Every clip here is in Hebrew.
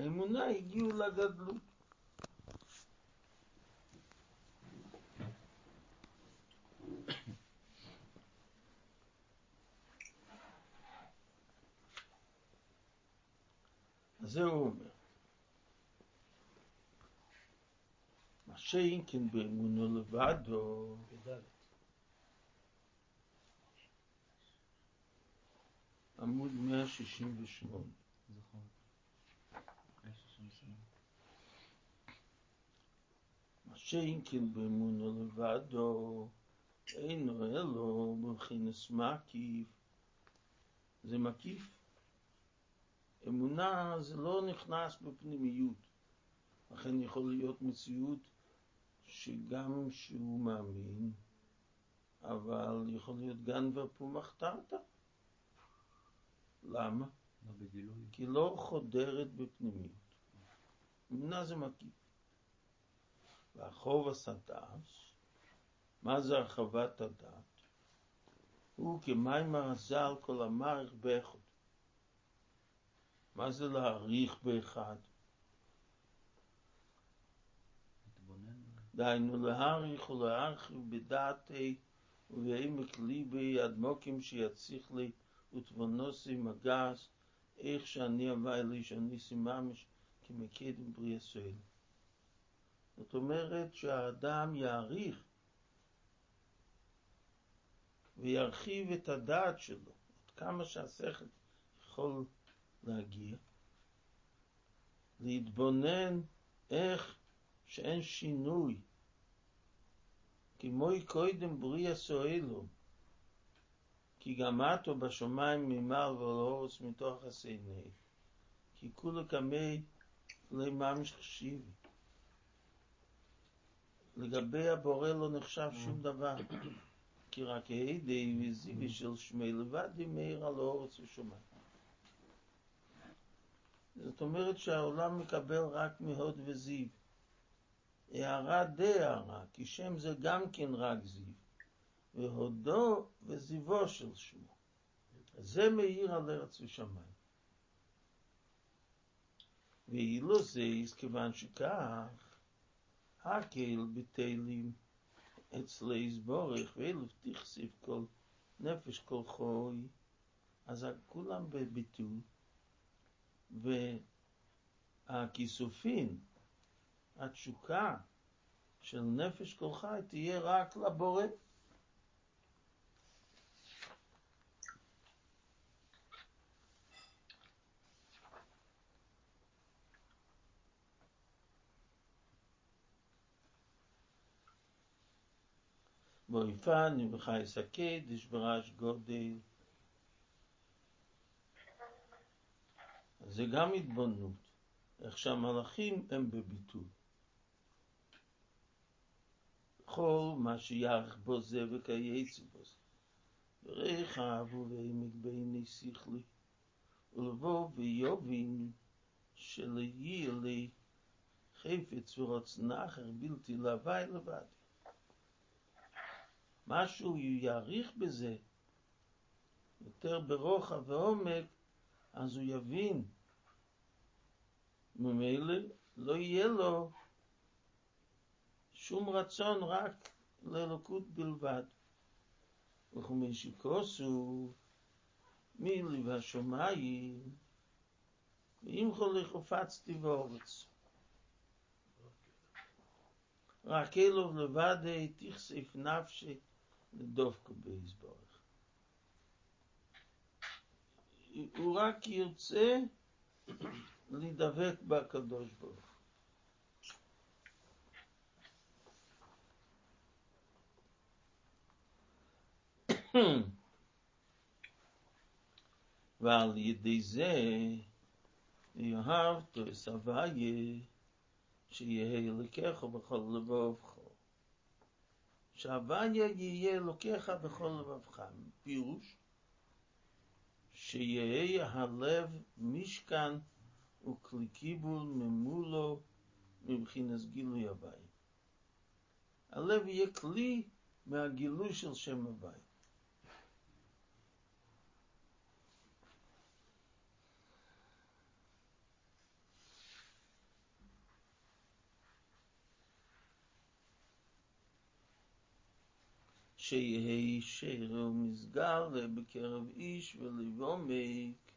האמונה הגיעו לגדלות. אז זה הוא אומר. מה שאם כן באמונו לבדו, עמוד 168. מה שאם כן באמונו לבדו, אינו אלו מבחינס מקיף. זה מקיף. אמונה זה לא נכנס בפנימיות. לכן יכול להיות מציאות שגם שהוא מאמין, אבל יכול להיות גן ופומחתרתא. למה? לא. כי לא חודרת בפנימיות. אמונה זה מקיף. והחוב הסדש, מה זה הרחבת הדת? הוא כמים הרזל כל המערך באחד. מה זה להעריך באחד? דהיינו להעריך ולהרחיב בדעתי ובעמק ליבי אדמוקים שיציך לי ותבונוסי מגס איך שאני הווי לי שאני סיממש כמקדם בריא ישראל. זאת אומרת שהאדם יעריך וירחיב את הדעת שלו, עד כמה שהשכל יכול להגיע, להתבונן איך שאין שינוי, כמו קודם בריא סואלו, כי גם עטו בשמיים ממעל ולאורץ מתוך הסייני, כי כולו כמי לממש חשיבי. לגבי הבורא לא נחשב שום דבר, כי רק הידי וזיבי של שמי לבד מאיר על האורץ ושמיים. זאת אומרת שהעולם מקבל רק מהוד וזיו. הערה די הערה, כי שם זה גם כן רק זיו, והודו וזיבו של שמו. זה מאיר על ארץ ושמיים. ואילו זה, כיוון שכך, הקהל בתהילים אצלי יסבורך, ואלף תכסיף כל נפש כל חוי, אז כולם בביטול. והכיסופין, התשוקה של נפש כל חי תהיה רק לבורא. ואיפני וחי שקד, דשברש גודל. זה גם התבוננות, איך שהמלאכים הם בביטול. כל מה שיח בו זה וכייצא בו זה. ורחב ובעמק בעיני שכלי, ולבוא ויובין שליהיה לי חפץ ורוצ נחר בלתי להווי לבד. משהו יעריך בזה יותר ברוחב ועומק, אז הוא יבין. ממילא לא יהיה לו שום רצון רק לאלוקות בלבד. וכמי שכוסו מילי והשמיים, ואם חולי חופצתי באורץ. רק אלו לבד תכסף נפשי לדופקו ביסבורך. הוא רק יוצא להידבק בקדוש ברוך ועל ידי זה יאהב תוס הוויה שיהיה לקחו בכל לבבך. שהוויה יהיה לוקח בכל לבבך. פירוש שיהיה הלב משכן וכלי קיבול ממולו מבחינס גילוי הוואי. הלב יהיה כלי מהגילוי של שם הוואי. שיהי שרו מסגר בקרב איש ולבומק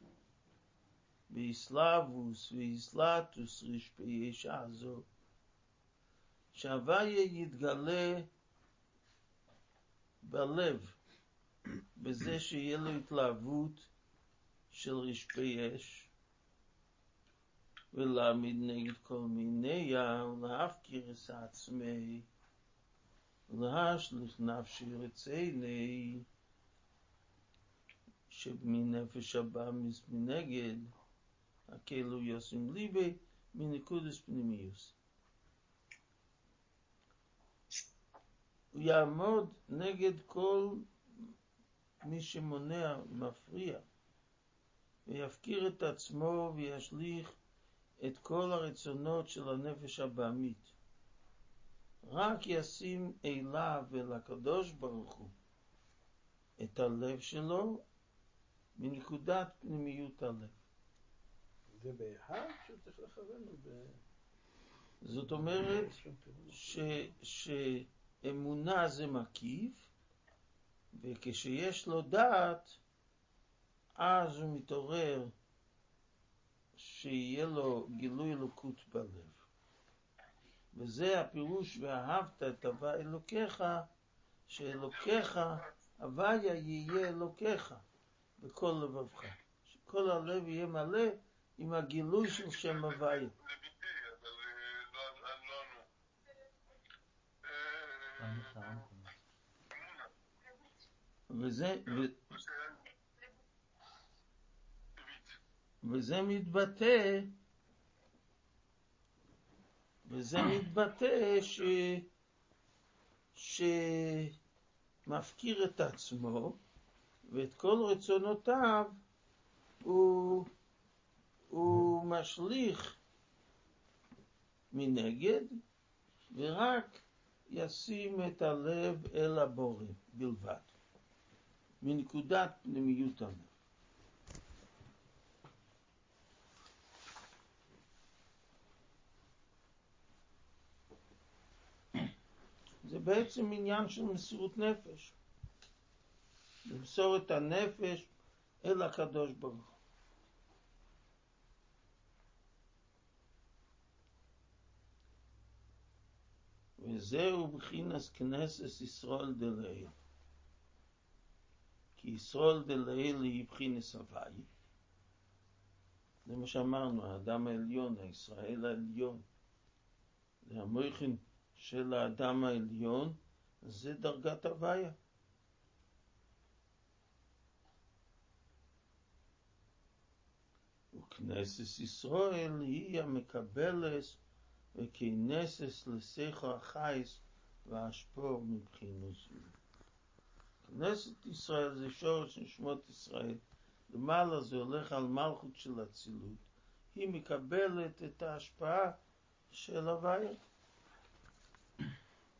ואיסלאבוס ואיסלטוס רשפי שעזו שהוויה יתגלה בלב בזה שיהיה לו התלהבות של רשפי אש. ולהעמיד נגד כל מיניה ולהפקיר את עצמי ולהשליך נפשי רציני שמנפש הבא מנגד הכאלו יוסים ליבי מנקודס פנימיוס. הוא יעמוד נגד כל מי שמונע, מפריע, ויפקיר את עצמו וישליך את כל הרצונות של הנפש הבעמית. רק ישים אליו ולקדוש ברוך הוא את הלב שלו מנקודת פנימיות הלב. זה באחד שהוא צריך לכוון ב... זאת אומרת ש, שאמונה זה מקיף, וכשיש לו דעת, אז הוא מתעורר שיהיה לו גילוי אלוקות בלב. וזה הפירוש ואהבת את הווה אלוקיך, שאלוקיך, הוויה יהיה אלוקיך בכל לבבך. שכל הלב יהיה מלא עם הגילוי של שם הוויה. וזה, ו... וזה מתבטא, וזה מתבטא ש... שמפקיר את עצמו ואת כל רצונותיו הוא, הוא משליך מנגד ורק ישים את הלב אל הבורא בלבד, מנקודת פנימיות הלב. זה בעצם עניין של מסירות נפש. למסור את הנפש אל הקדוש ברוך. וזהו בחינס כנסת ישראל דלעיל. כי ישראל דלעיל היא בחינס הוואי. זה מה שאמרנו, האדם העליון, הישראל העליון. זה המויכין של האדם העליון, זה דרגת הוויה. וכנסת ישראל היא המקבלת וכנסס לסכר החייס והשפור מבחינות זו. כנסת ישראל זה שורש נשמות ישראל. למעלה זה הולך על מלכות של אצילות. היא מקבלת את ההשפעה של הוויה.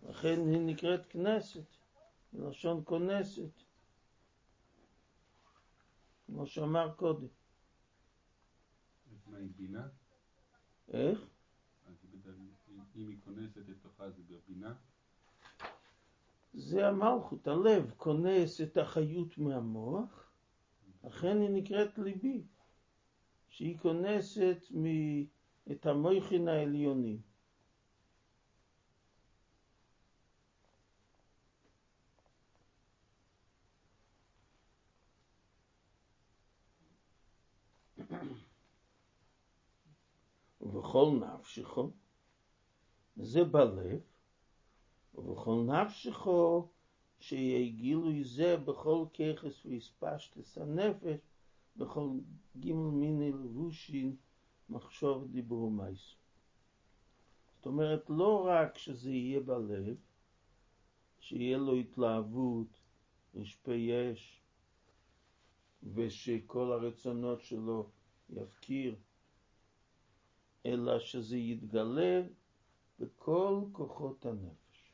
לכן היא נקראת כנסת, מלשון כונסת, כמו שאמר קודם. מה היא בינה? איך? אם היא כונסת לתוכה זה בבינה? זה המלכות, הלב כונס את החיות מהמוח, לכן היא נקראת ליבי, שהיא כונסת את המויכין העליונים. ובכל נפשכו, זה בלב, ובכל נפשכו שיהיה גילוי זה בכל ככס והספשטס הנפש, בכל גימל מיני לבושין, מחשוב דיבור מייס. זאת אומרת, לא רק שזה יהיה בלב, שיהיה לו התלהבות, רשפי אש, ושכל הרצונות שלו יפקיר, אלא שזה יתגלה בכל כוחות הנפש.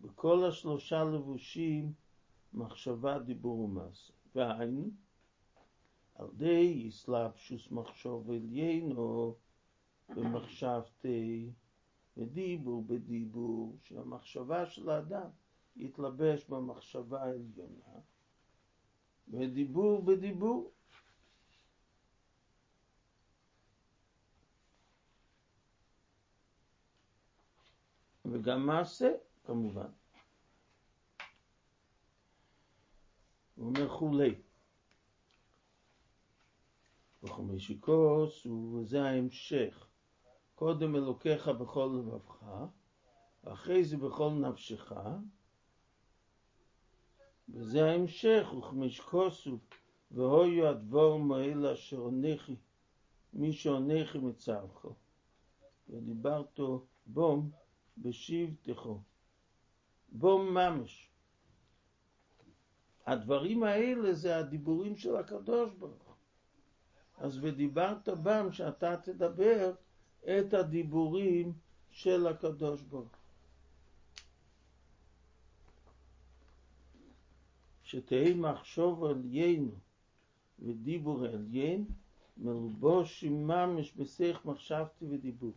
בכל השלושה לבושים, מחשבה, דיבור ומעשה. והיינו, על די יסלבשוס מחשוב עליינו במחשבתי ודיבור בדיבור, שהמחשבה של האדם יתלבש במחשבה העליונה, ודיבור בדיבור. וגם מעשה, כמובן. הוא אומר כולי. וחמישי כוס, וזה ההמשך. קודם אלוקיך בכל לבבך, ואחרי זה בכל נפשך, וזה ההמשך, וכמיש כוסו, והויו הדבור מועיל אשר עונכי, מי שעונכי מצערך. ודיברתו בום בשבתכו. בום ממש. הדברים האלה זה הדיבורים של הקדוש ברוך. אז ודיברת בם שאתה תדבר את הדיבורים של הקדוש ברוך. שתהי מחשוב עליינו ודיבור עליין, מלובוש ממש בשיח מחשבתי ודיבור.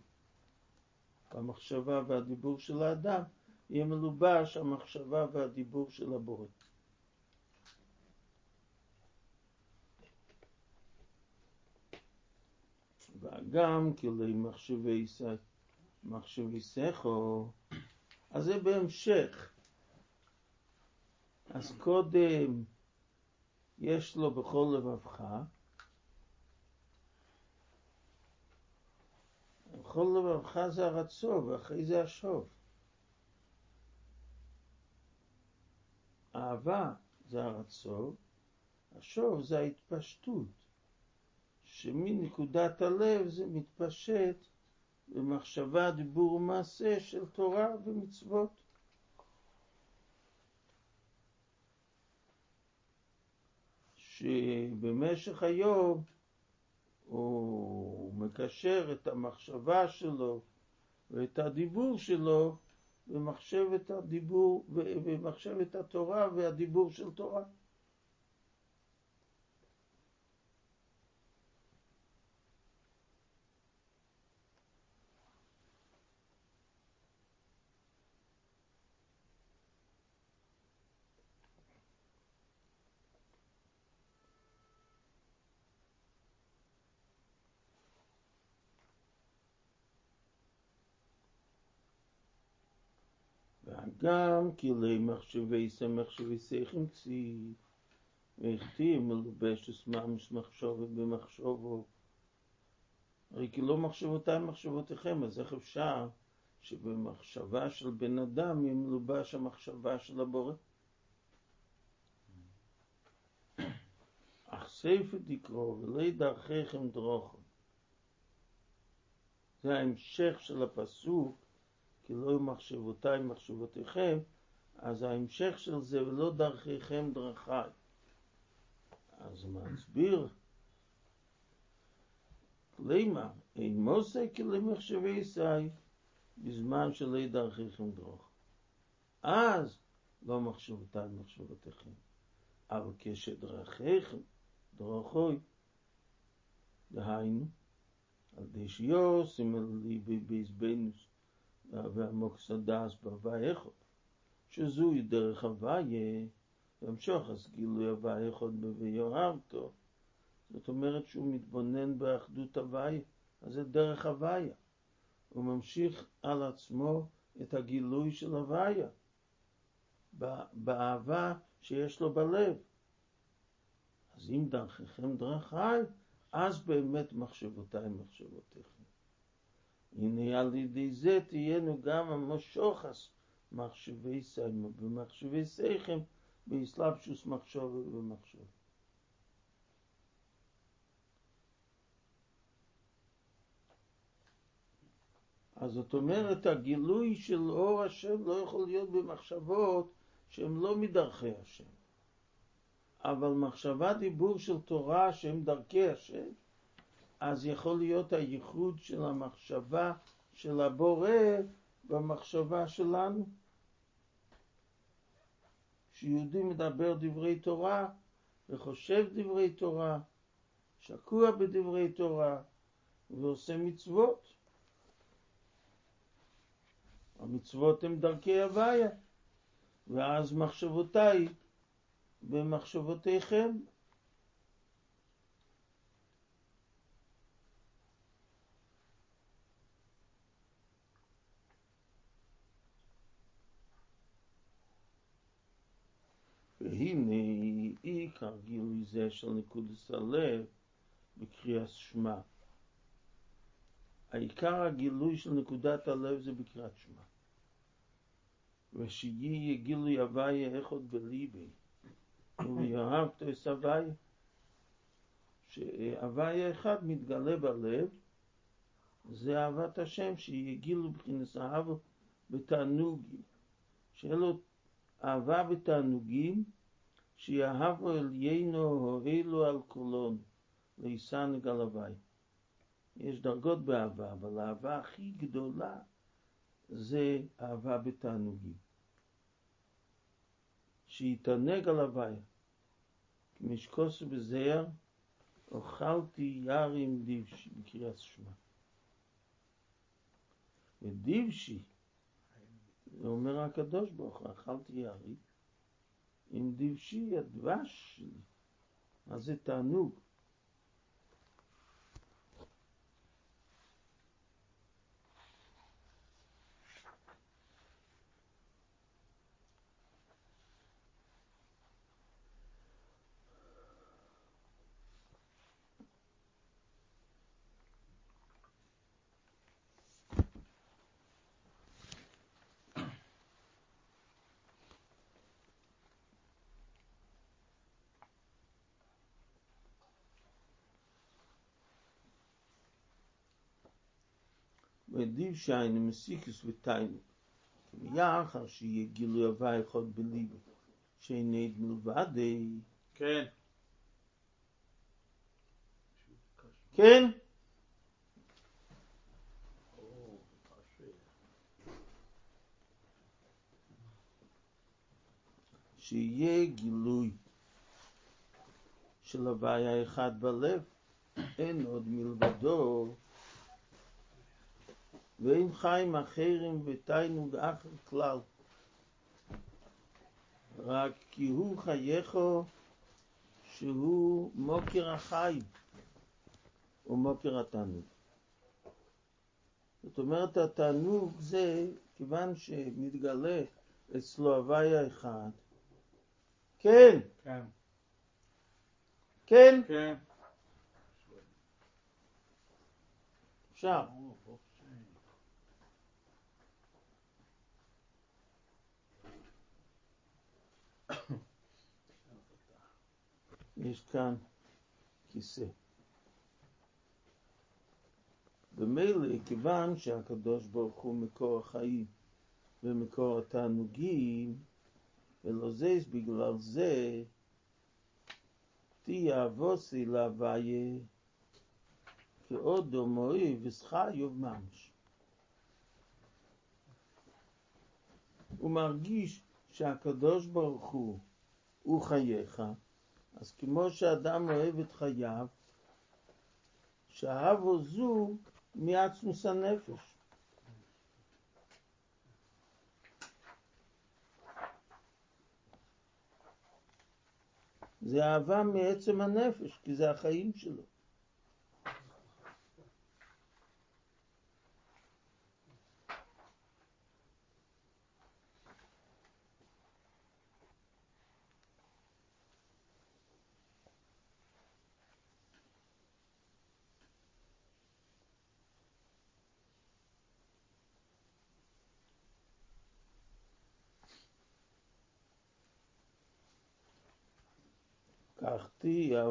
המחשבה והדיבור של האדם יהיה מלובש המחשבה והדיבור של הבורא. וגם כלי מחשבי, מחשבי שכו, אז זה בהמשך. אז קודם יש לו בכל לבבך, בכל לבבך זה הרצון, ואחרי זה השוב. אהבה זה הרצון, השוב זה ההתפשטות. שמנקודת הלב זה מתפשט במחשבה, דיבור ומעשה של תורה ומצוות. שבמשך היום הוא מקשר את המחשבה שלו ואת הדיבור שלו במחשבת הדיבור, במחשבת התורה והדיבור של תורה. גם כלי מחשבי מחשבי שיחים צי, והכתיב מלובש ממש מחשבת במחשבו. הרי כי לא מחשבותיי מחשבותיכם, אז איך אפשר שבמחשבה של בן אדם יהיה מלובש המחשבה של הבורא? אך סייפה דקרו ולא דרכיכם דרוכו. זה ההמשך של הפסוק כי לא מחשבותיי מחשבותיכם, אז ההמשך של זה ולא דרכיכם דרכיי. אז מסביר, למה? אין מוסק למחשבי ישראל בזמן שלא דרכיכם דרוך. אז לא מחשבותיי מחשבותיכם, אבל כשדרכיכם דרכוי, דהיינו, על די שיוסים על ליבי והמוקס הדס בהווה אחד, שזוהי דרך הוויה, והמשוך אז גילוי הווה אחד בביוארתו. זאת אומרת שהוא מתבונן באחדות הוויה, אז זה דרך הוויה. הוא ממשיך על עצמו את הגילוי של הוויה, באהבה שיש לו בלב. אז אם דרככם דרכיי, אז באמת מחשבותיי מחשבותיכם. הנה על ידי זה תהיינו גם המשוחס מחשבי סיימו במחשבי סייכם באסלאפשוס מחשוב ובמחשוב. אז זאת אומרת, הגילוי של אור השם לא יכול להיות במחשבות שהן לא מדרכי השם. אבל מחשבה דיבור של תורה שהם דרכי השם, אז יכול להיות הייחוד של המחשבה של הבורא במחשבה שלנו. שיהודי מדבר דברי תורה וחושב דברי תורה, שקוע בדברי תורה ועושה מצוות. המצוות הן דרכי הוויה, ואז מחשבותיי במחשבותיכם. והנה עיקר גילוי זה של נקודס הלב בקריאת שמע. העיקר הגילוי של נקודת הלב זה בקריאת שמע. ושיהיה גילוי הוויה אחד בליבי, ויאהבת את הוויה. שהוויה אחד מתגלה בלב, זה אהבת השם, שיהיה גילוי מבחינת אהבה בתענוגים. לו אהבה בתענוגים, שיאהבו עליינו הועילו על כולון, וישנג על הווי. יש דרגות באהבה, אבל האהבה הכי גדולה זה אהבה בתענוגים. שיתענג על הוויה. כמשקוס בזהר, אוכלתי יער עם דיבשי, בקריאת שמע. ודיבשי, אומר הקדוש ברוך הוא, אכלתי יערי, אין די שיידער וואשי אז гэта נוק ודיב שיין מסיקס ותיינוג. יחר שיהיה גילוי הווה אחד בליבי, שאינד מלבדי. כן. כן? שיהיה גילוי של הוויה אחד בלב, אין עוד מלבדו, ואין חיים אחרים ותיינוג אחר כלל. רק כי הוא חייכו שהוא מוקר החיים, או מוקר התענוג. זאת אומרת, התענוג זה, כיוון שמתגלה אצלו הוויה אחד, כן, כן. כן, כן. אפשר. או, ברוך השם. יש כאן כיסא. במילא, כיוון שהקדוש ברוך הוא מקור החיים ומקור התענוגים, ולא זה בגלל זה תהיה אבוסי להוויה כעוד דומוי וסחיוב ממש. הוא מרגיש שהקדוש ברוך הוא הוא חייך, אז כמו שאדם אוהב את חייו, שאהבו זו מעצמוס הנפש. זה אהבה מעצם הנפש, כי זה החיים שלו.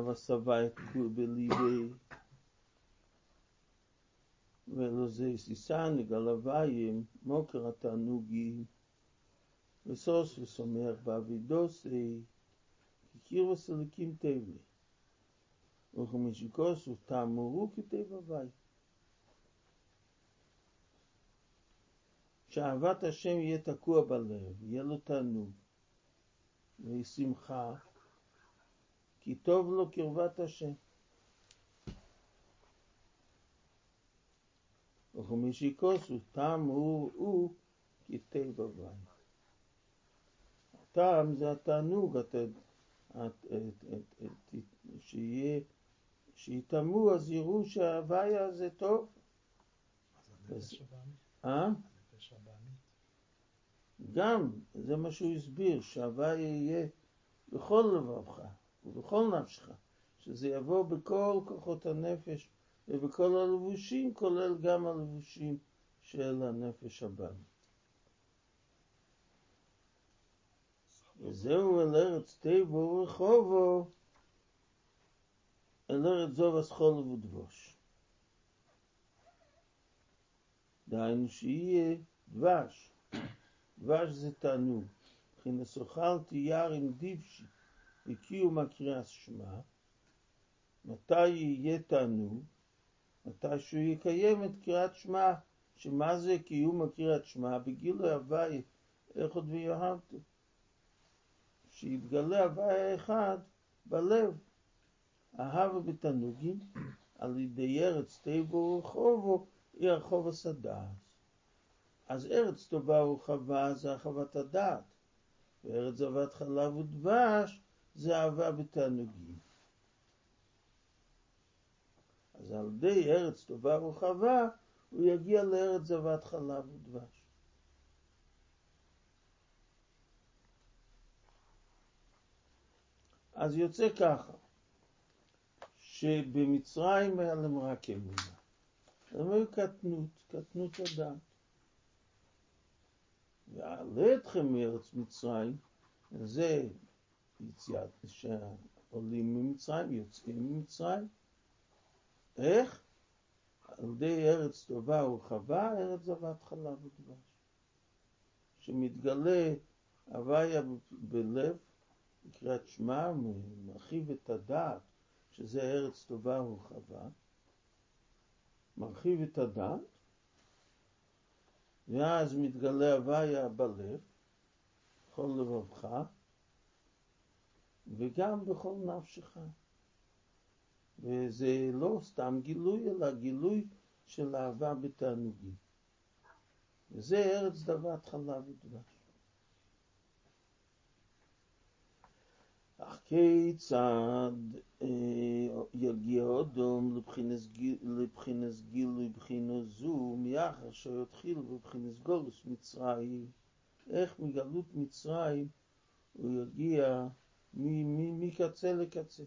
וסבה את כול בליבי. ולא זה סיסניג על הוויים מוקר התענוגים וסוס וסומך באבידוסי כקיר וסליקים טבלי וכמשיקוס ותאמרו הווי. שאהבת השם יהיה תקוע בלב, יהיה לו תענוג. ושמחה כי טוב לו קרבת השם. וכמשיקוסו תם הוא הוא כטבע בית. הטעם זה התענוג, את, את, את, שיהיה, שיטמעו אז יראו שההוויה זה טוב. אה? גם, זה מה שהוא הסביר, שההוויה יהיה בכל לבבך ובכל נפשך, שזה יבוא בכל כוחות הנפש ובכל הלבושים, כולל גם הלבושים של הנפש הבאמית. וזהו אל ארץ טבע ורחובו, אל ארץ זוב הסחול ודבוש. דהיינו שיהיה דבש. דבש זה תענוג. מבחינת אוכלתי יער עם דיבשי, וקיום הקריאת שמע. מתי יהיה תענוג? מתי שהוא יקיים את קריאת שמע. שמה זה קיום הקריאת שמע? בגילוי הוואי, איך עוד ויאהבתו. שיתגלה הוואי האחד בלב. אהבה בתענוגים על ידי ארץ טבע ורחובו היא הרחוב הסדס. אז ארץ טובה ורחבה זה הרחבת הדעת, וארץ זבת חלב ודבש זה אהבה בתענוגים. אז על ידי ארץ טובה ורחבה הוא יגיע לארץ זבת חלב ודבש. אז יוצא ככה, שבמצרים היה להם רק אמונה. הם היו קטנות, קטנות הדעת. ואעלה אתכם מארץ מצרים, זה יציאת, שעולים ממצרים, יוצאים ממצרים. איך? על ידי ארץ טובה ורחבה, ארץ זבת חלב ודבש. שמתגלה הוויה בלב, בקריאת שמע, מרחיב את הדעת, שזה ארץ טובה ורחבה, מרחיב את הדעת, ואז מתגלה הוויה בלב, בכל לבבך, וגם בכל נפשך. וזה לא סתם גילוי, אלא גילוי של אהבה בתענוגים. וזה ארץ דבת חלב ודבש. אך כיצד יגיע אודום לבחינס גילוי בחינה זו מאחר שיתחיל בבחינס גולוס מצרים, איך מגלות מצרים הוא יגיע מקצה לקצה.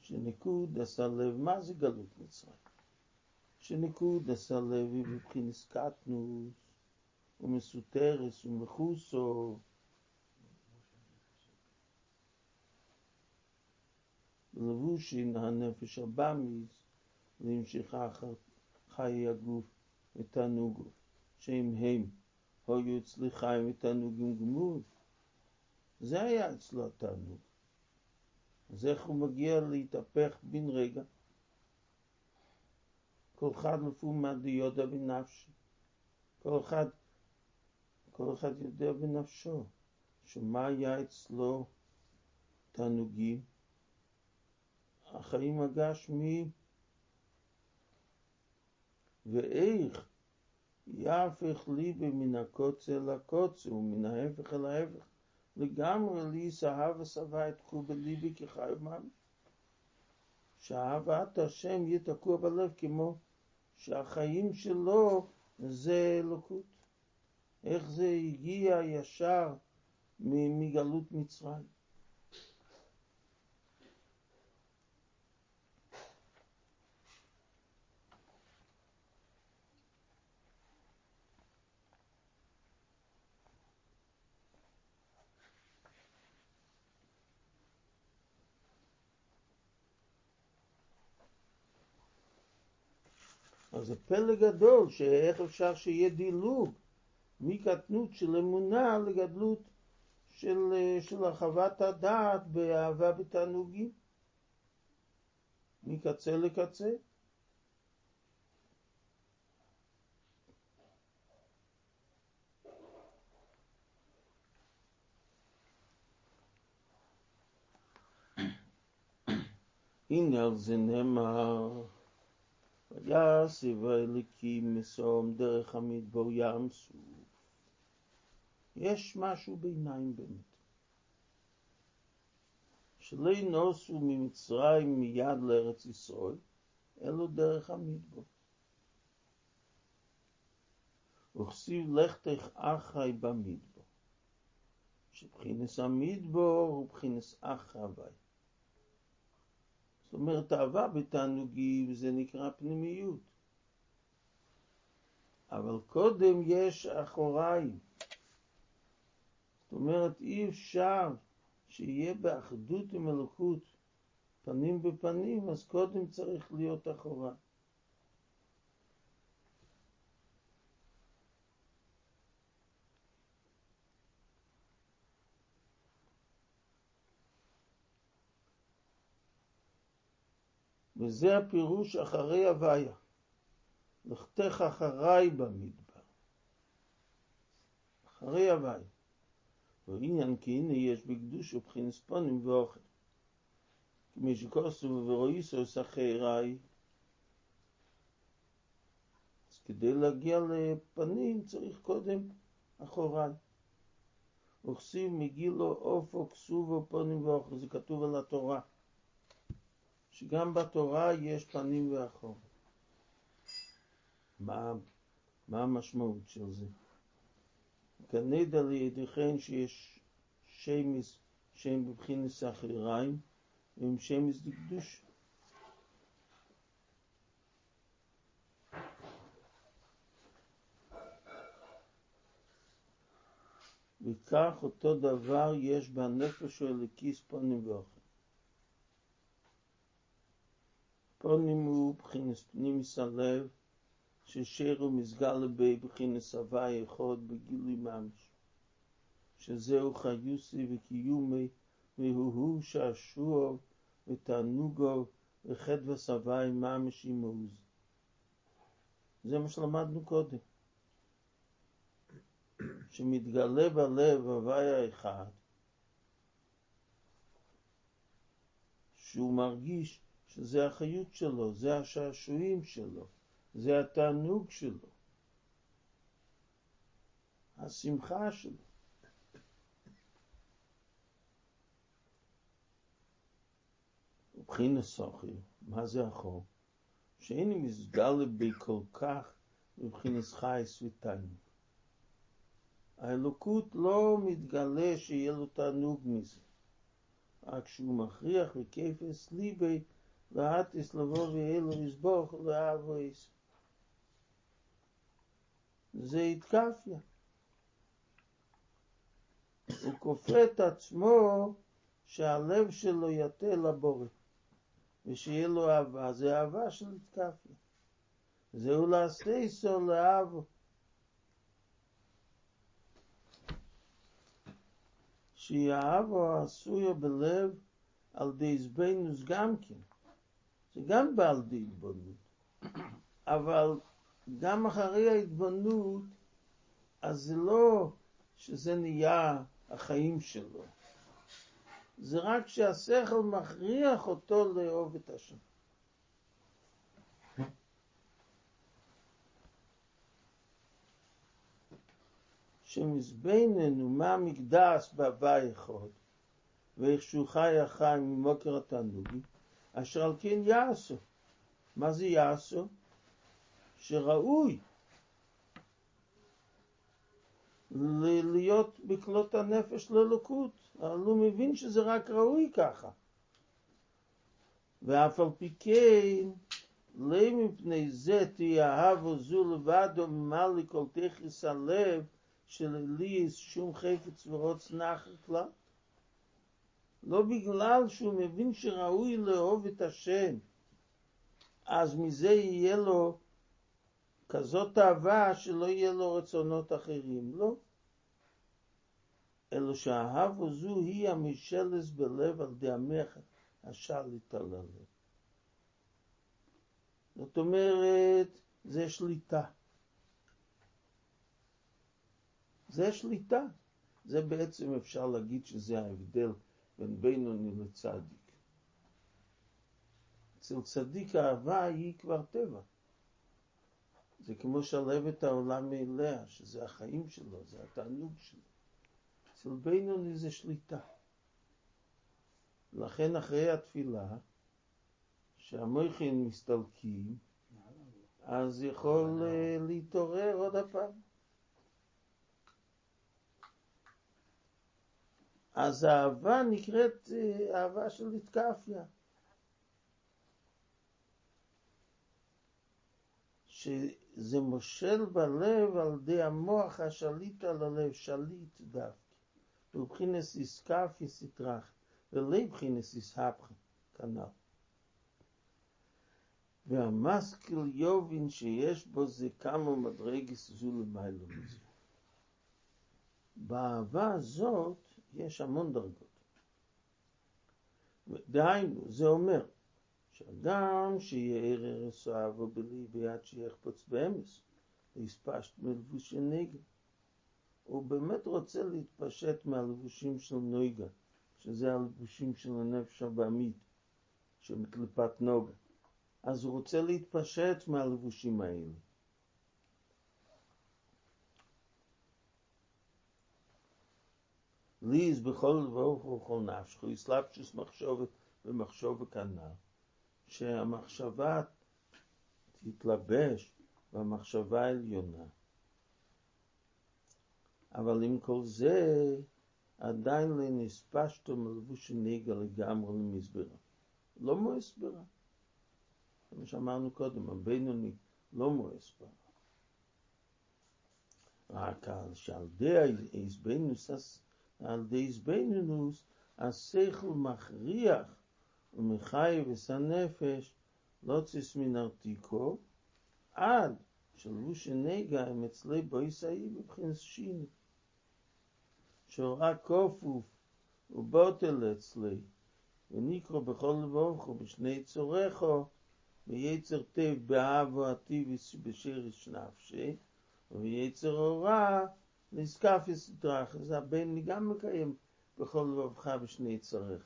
שניקוד הסלב, מה זה גלות מצרים? שניקוד הסלב היא בבחינס קטנוס ומסותרס ומחוסו לבושין הנפש הבאמיס להמשיכה אחר חיי הגוף ותענוגו, שאם הם היו אצלי חיים ותענוגים גמור, זה היה אצלו התענוג. אז איך הוא מגיע להתהפך בן רגע? כל אחד לפי מה דיודה בנפשי. כל אחד, כל אחד יודע בנפשו שמה היה אצלו תענוגים, החיים הגשמיים, ואיך יהפך ליבי מן הקוצה אל הקוצה ומן ההפך אל ההפך. לגמרי לי וסבה את תקוע בליבי כחי וממש. שאהבת השם יהיה תקוע בלב כמו שהחיים שלו זה אלוקות. איך זה הגיע ישר מגלות מצרים. אז זה פלא גדול, שאיך אפשר שיהיה דילוג מקטנות של אמונה לגדלות של, של הרחבת הדעת באהבה בתענוגים, מקצה לקצה. הנה על זה נאמר ויסב האליקים מסום דרך המדבור ים סוף. יש משהו ביניים באמת. שלא ינוסו ממצרים מיד לארץ ישראל, אלו דרך המדבור. וכסיב לכתך אחי במדבור. שבחינס המדבור הוא בחינס אח הווי. זאת אומרת, אהבה בתענוגים זה נקרא פנימיות. אבל קודם יש אחוריים. זאת אומרת, אי אפשר שיהיה באחדות עם אלוקות פנים בפנים, אז קודם צריך להיות אחורי. וזה הפירוש אחרי הוויה. לכתך אחריי במדבר. אחרי הוויה. ועניין כי הנה יש בקדוש ובחינס פונים ואוכל. כמי שכוסו ורואיסו סחריי. אז כדי להגיע לפנים צריך קודם אחוריי. וכסיב מגילו אופו כסובו פונים ואוכל, זה כתוב על התורה. שגם בתורה יש פנים ואחור. מה, מה המשמעות של זה? כנדע לידיכן שיש שמס שהם בבחינת סחריריים, והם שמס דקדוש. וכך אותו דבר יש בנפש של לכיס פונים פונים הוא בחינס פנימיס הלב, ששרו מסגל בי בחינס הווי אחד בגילוי ממש. שזהו חיוסי וקיומי, והוא שעשוע ותענוגו וחדווה הווי ממש עמוז. זה מה שלמדנו קודם. שמתגלה בלב הווי האחד, שהוא מרגיש שזה החיות שלו, זה השעשועים שלו, זה התענוג שלו, השמחה שלו. ובחינת סוחי, מה זה החור? שאין מסגל בי כל כך מבחינת חייס ותענוג. האלוקות לא מתגלה שיהיה לו תענוג מזה, רק שהוא מכריח וכפס ליבי ואטיס לבוא ואילו יסבוך ואהבו איס. זה התקפיה. הוא כופה את עצמו שהלב שלו יתה לבורא, ושיהיה לו אהבה, זה אהבה של התקפיה. זהו לעשה איסו לאהבו. שיאהבו עשויה בלב על די זבנוס גם כן. זה גם בעל די התבוננות. אבל גם אחרי ההתבוננות, אז זה לא שזה נהיה החיים שלו. זה רק שהשכל מכריח אותו לאהוב את השם. שמזבננו מה מקדש בהווי אחד, ואיך שהוא חי החיים ממוקר התענוגי, אשר על כן יעשו. מה זה יעשו? שראוי להיות בכלות הנפש לאלוקות, אבל הוא מבין שזה רק ראוי ככה. ואף על פי כן, לא מפני זה תהיה אהבו זו לבדו ממלא כל תכס הלב שללי יש שום חפץ ורוץ נחר כלל. לא בגלל שהוא מבין שראוי לאהוב את השם, אז מזה יהיה לו כזאת אהבה שלא יהיה לו רצונות אחרים, לא. אלא שהאהבו זו היא המשלס בלב על המחר השליט על. זאת אומרת, זה שליטה. זה שליטה. זה בעצם אפשר להגיד שזה ההבדל בין בינוני לצדיק. אצל צדיק האהבה היא כבר טבע, זה כמו שלב את העולם מאליה, שזה החיים שלו, זה התענוג שלו. אצל בינוני זה שליטה. לכן אחרי התפילה, שהמויכין מסתלקים, אז יכול אה, להתעורר עוד הפעם. אז האהבה נקראת אה, אהבה של התקפיה. שזה מושל בלב על ידי המוח השליט על הלב, שליט דווקא. ובחינס איסקפיה סטרח, ולא בחינס איסהפכה, כנ"ל. והמשכיל יובין שיש בו זה כמה מדרגס זו למיילו מזה. באהבה הזאת יש המון דרגות. דהיינו, זה אומר שאדם שיהיה ערער אהבו בלי ביד שיחפוץ באמס, להספשט מלבושי נגע. הוא באמת רוצה להתפשט מהלבושים של נויגה, שזה הלבושים של הנפש הבעמית, שמקליפת נוגה. אז הוא רוצה להתפשט מהלבושים האלה. ליז בכל ברוך ובכל נפשך, יסלבשוס מחשובת ומחשוב וכנ"ל, שהמחשבה תתלבש במחשבה העליונה. אבל עם כל זה, עדיין לא נספשתו מלבוש נגע לגמרי למסברה. לא מוסברה. כמו שאמרנו קודם, הבינוני לא מוסברה. רק על שעל די איזבנוס, על די איזבנוס, השכל מכריח ומחייב את הנפש לא ציס מן ארתיקו, עד שלבוש נגע הם אצלי בויסאי בבחינס שיני. שרק כופוף ובוטל אצלי, ונקרא בכל לבוכו בשני צורךו, ויצר טב באהבו הטיביס בשרש נפשי, ויצר הורע נזקף יסדרך. אז הבן גם מקיים בכל לבבך בשני צריך.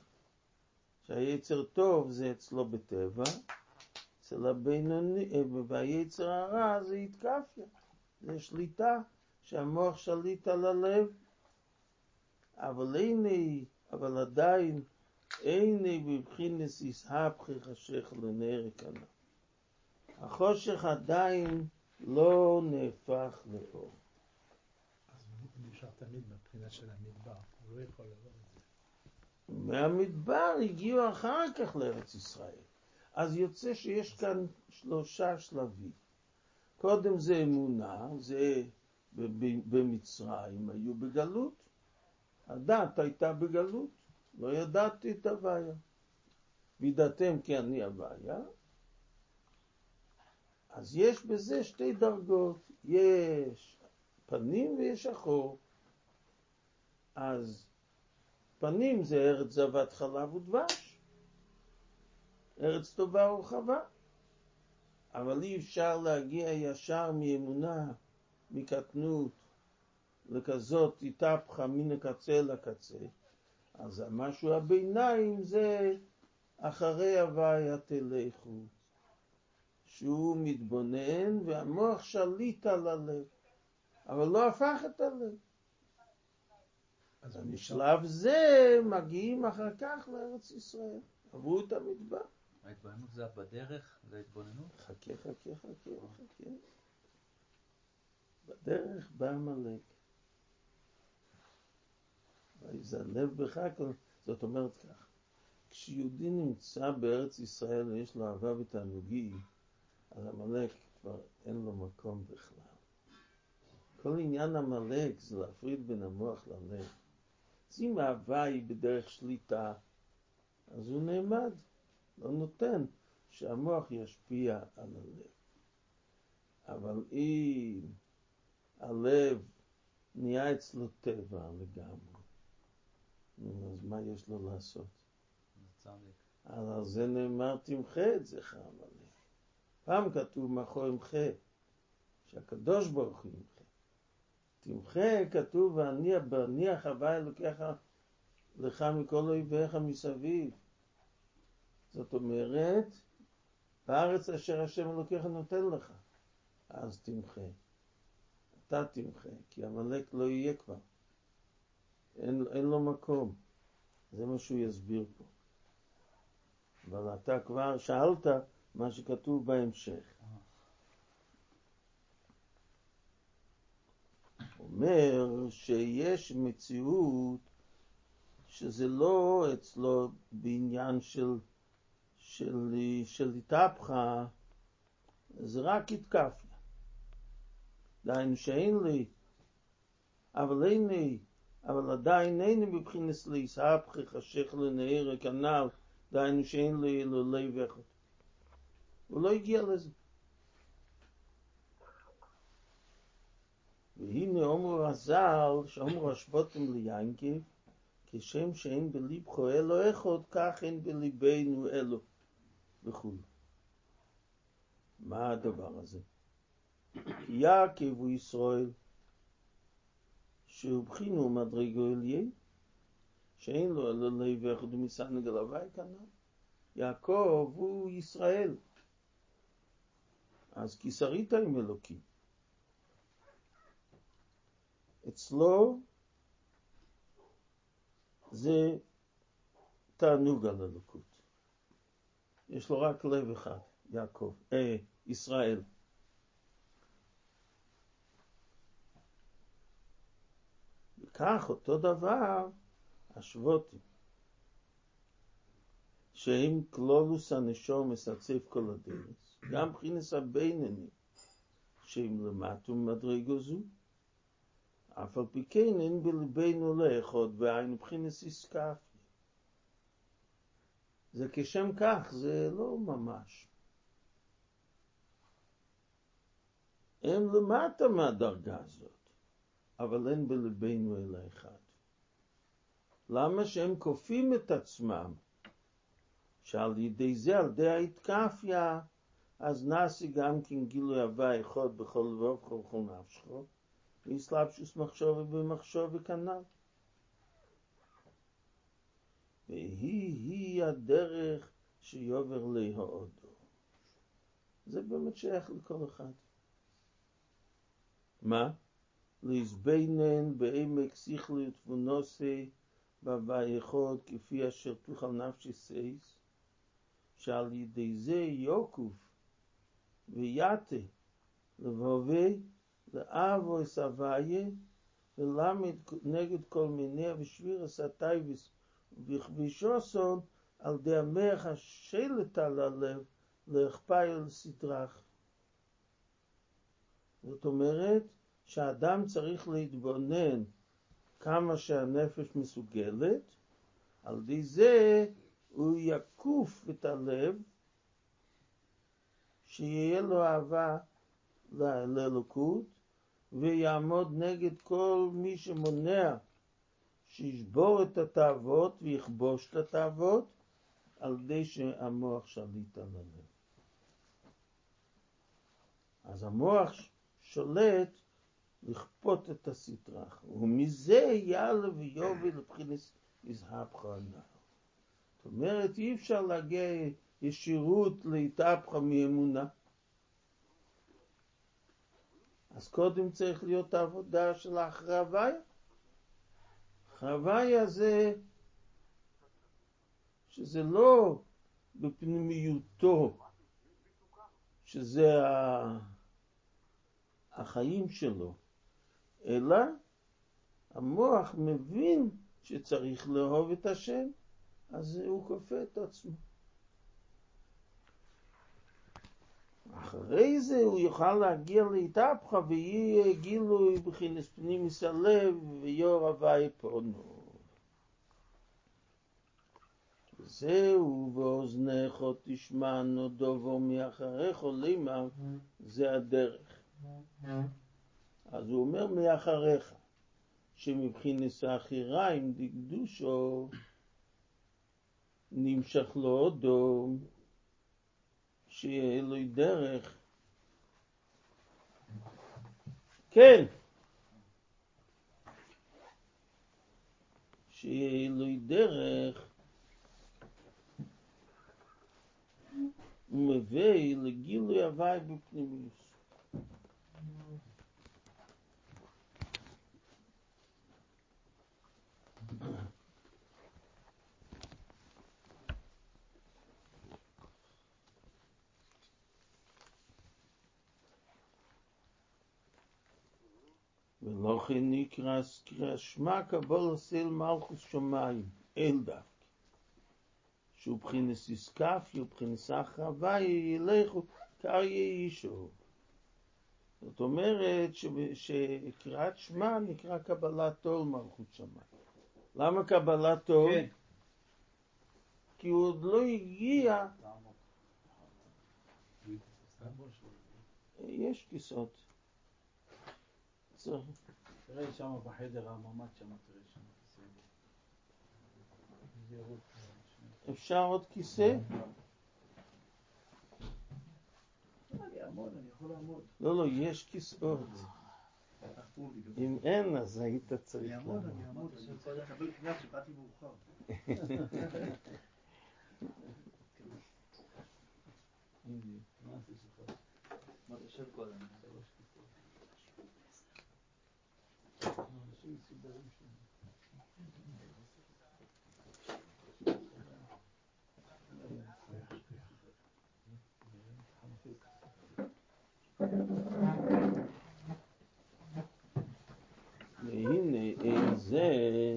שהיצר טוב זה אצלו בטבע, אצל הבינוני, והיצר הרע זה התקפיה, זה שליטה, שהמוח שליט על הלב. אבל איני, אבל עדיין איני בבחינס יסהפכי חשך לנר כנא. החושך עדיין לא נהפך לאור. נשאר תמיד מבחינה של המדבר, הוא לא יכול לבוא את זה. מהמדבר הגיעו אחר כך לארץ ישראל. אז יוצא שיש כאן שלושה שלבים. קודם זה אמונה, זה במצרים היו בגלות. הדת הייתה בגלות, לא ידעתי את הבעיה. וידעתם כי אני הבעיה. אז יש בזה שתי דרגות, יש פנים ויש אחור. אז פנים זה ארץ זבת חלב ודבש, ארץ טובה ורחבה. אבל אי אפשר להגיע ישר מאמונה, מקטנות, לכזאת התהפכה מן הקצה לקצה. אז המשהו הביניים זה אחרי הוויה תלכו, שהוא מתבונן והמוח שליט על הלב, אבל לא הפך את הלב. אז בשלב זה מגיעים אחר כך לארץ ישראל, עברו את המדבר. ההתבוננות זה בדרך? זה התבוננות? חכה, חכה, חכה, חכה. בדרך בא עמלק. ויזנב בך. זאת אומרת כך, כשיהודי נמצא בארץ ישראל ויש לו אהבה ותענוגים, אז עמלק כבר אין לו מקום בכלל. כל עניין עמלק זה להפריד בין המוח ללב. אז אם האהבה היא בדרך שליטה, אז הוא נעמד, לא נותן שהמוח ישפיע על הלב. אבל אם הלב נהיה אצלו טבע לגמרי, אז מה יש לו לעשות? על זה נאמר תמחה את זכר עמלק. פעם כתוב מאחורי ימחה, שהקדוש ברוך הוא ימחה. תמחה כתוב ואניח בניח הווי אלוקיך לך מכל אויביך מסביב. זאת אומרת, בארץ אשר השם אלוקיך נותן לך. אז תמחה. אתה תמחה, כי עמלק לא יהיה כבר. אין, אין לו מקום. זה מה שהוא יסביר פה. אבל אתה כבר שאלת מה שכתוב בהמשך. אומר שיש מציאות שזה לא אצלו בעניין של, של, של התהפכה, זה רק התקפיה. דהיינו שאין לי, אבל אין לי, אבל עדיין אין לי מבחינת להסהפכי חשך לנער כנ"ל, דהיינו שאין לי אלולי וחד. הוא לא הגיע לזה. והנה אומרו רז"ל, שאומרו השבוטים ליינקב, כשם שאין בליבכו אלו אחד, כך אין בליבנו אלו, וכו'. מה הדבר הזה? יעקב הוא ישראל, שהוא בחינו מדרגו עליין, שאין לו אלו לב אחד ומסענג על הווי כנ"ל. יעקב הוא ישראל. אז כי שרית עם אלוקים. אצלו זה תענוג על אלוקות. יש לו רק לב אחד, יעקב, אה, ישראל. וכך אותו דבר השבותים, שהם כלולוס הנשום מסצף כל הדרך, גם בחינס הבינני, שהם למטו מדרגו זו, אף על פי כן אין בלבנו לאחוד בעין בחינס עסקה. זה כשם כך, זה לא ממש. הם למטה מהדרגה הזאת, אבל אין בלבנו אלא אחד. למה שהם כופים את עצמם? שעל ידי זה, על ידי ההתקפיה, אז נעשי גם כן גילוי הווה אחד בכל לבב כל נפשו, ואיסלאפשוס מחשוב במחשוב וכנ"ל. והיא-היא הדרך שיובר להעודו. זה באמת שייך לכל אחד. מה? להזבנן בעמק שכלי ותבונוסי אחד כפי אשר תוכל נפשי סייס, שעל ידי זה יוקוף ויתה לבובי לאבו אס הוויה ולמד נגד כל מיני ושביר אס הטייביס וכבישוסון על די המח השלט על הלב להכפייל סטרח. זאת אומרת שהאדם צריך להתבונן כמה שהנפש מסוגלת, על ידי זה הוא יקוף את הלב, שיהיה לו אהבה לאלוקות, ויעמוד נגד כל מי שמונע שישבור את התאוות ויכבוש את התאוות, על ידי שהמוח שליט על הלב. אז המוח שולט לכפות את הסטרח, ומזה יעלה ויוביל לבחינת יזהפך הנ"ל. זאת אומרת, אי אפשר להגיע ישירות להתהפכה מאמונה. אז קודם צריך להיות העבודה של. אחרי הוויה זה שזה לא בפנימיותו, שזה החיים שלו, אלא המוח מבין שצריך לאהוב את השם, אז הוא כופה את עצמו. אחרי זה הוא יוכל להגיע להתהפכה ויהיה גילוי בכינס פנימיס הלב ויור הווי פונו. זהו באוזניך תשמענו דובו מאחריך לימה, זה הדרך. אז הוא אומר מאחריך, שמבחינס האחיריים דקדושו נמשך לו אדום, שיהיה לו דרך. כן. שיהיה לו דרך ומביא לגילוי הוואי בפנימיוס. ולא כן נקרא קרא שמע קבול אסיל מלכוס שמיים, אל דווקא. שהוא בחינס איסקפי ובחינס אחרווה ילכו קריה אישו. זאת אומרת שקריאת שמע נקרא קבלת עול מלכות שמיים. למה קבלת עול? כן. כי הוא עוד לא הגיע, יש כיסאות. תראה שם בחדר הממ"ד שם, תראה שם כיסא. אפשר עוד כיסא? לעמוד. לא, לא, יש כיסאות. אם אין, אז היית צריך אני אעמוד. אני אעמוד. אני רוצה לקבל קנס שבאתי מאוחר. מה עשית שלך? מה אתה יושב קודם? שלוש כיסאות. אנשים מסודרים שם. והנה אין זה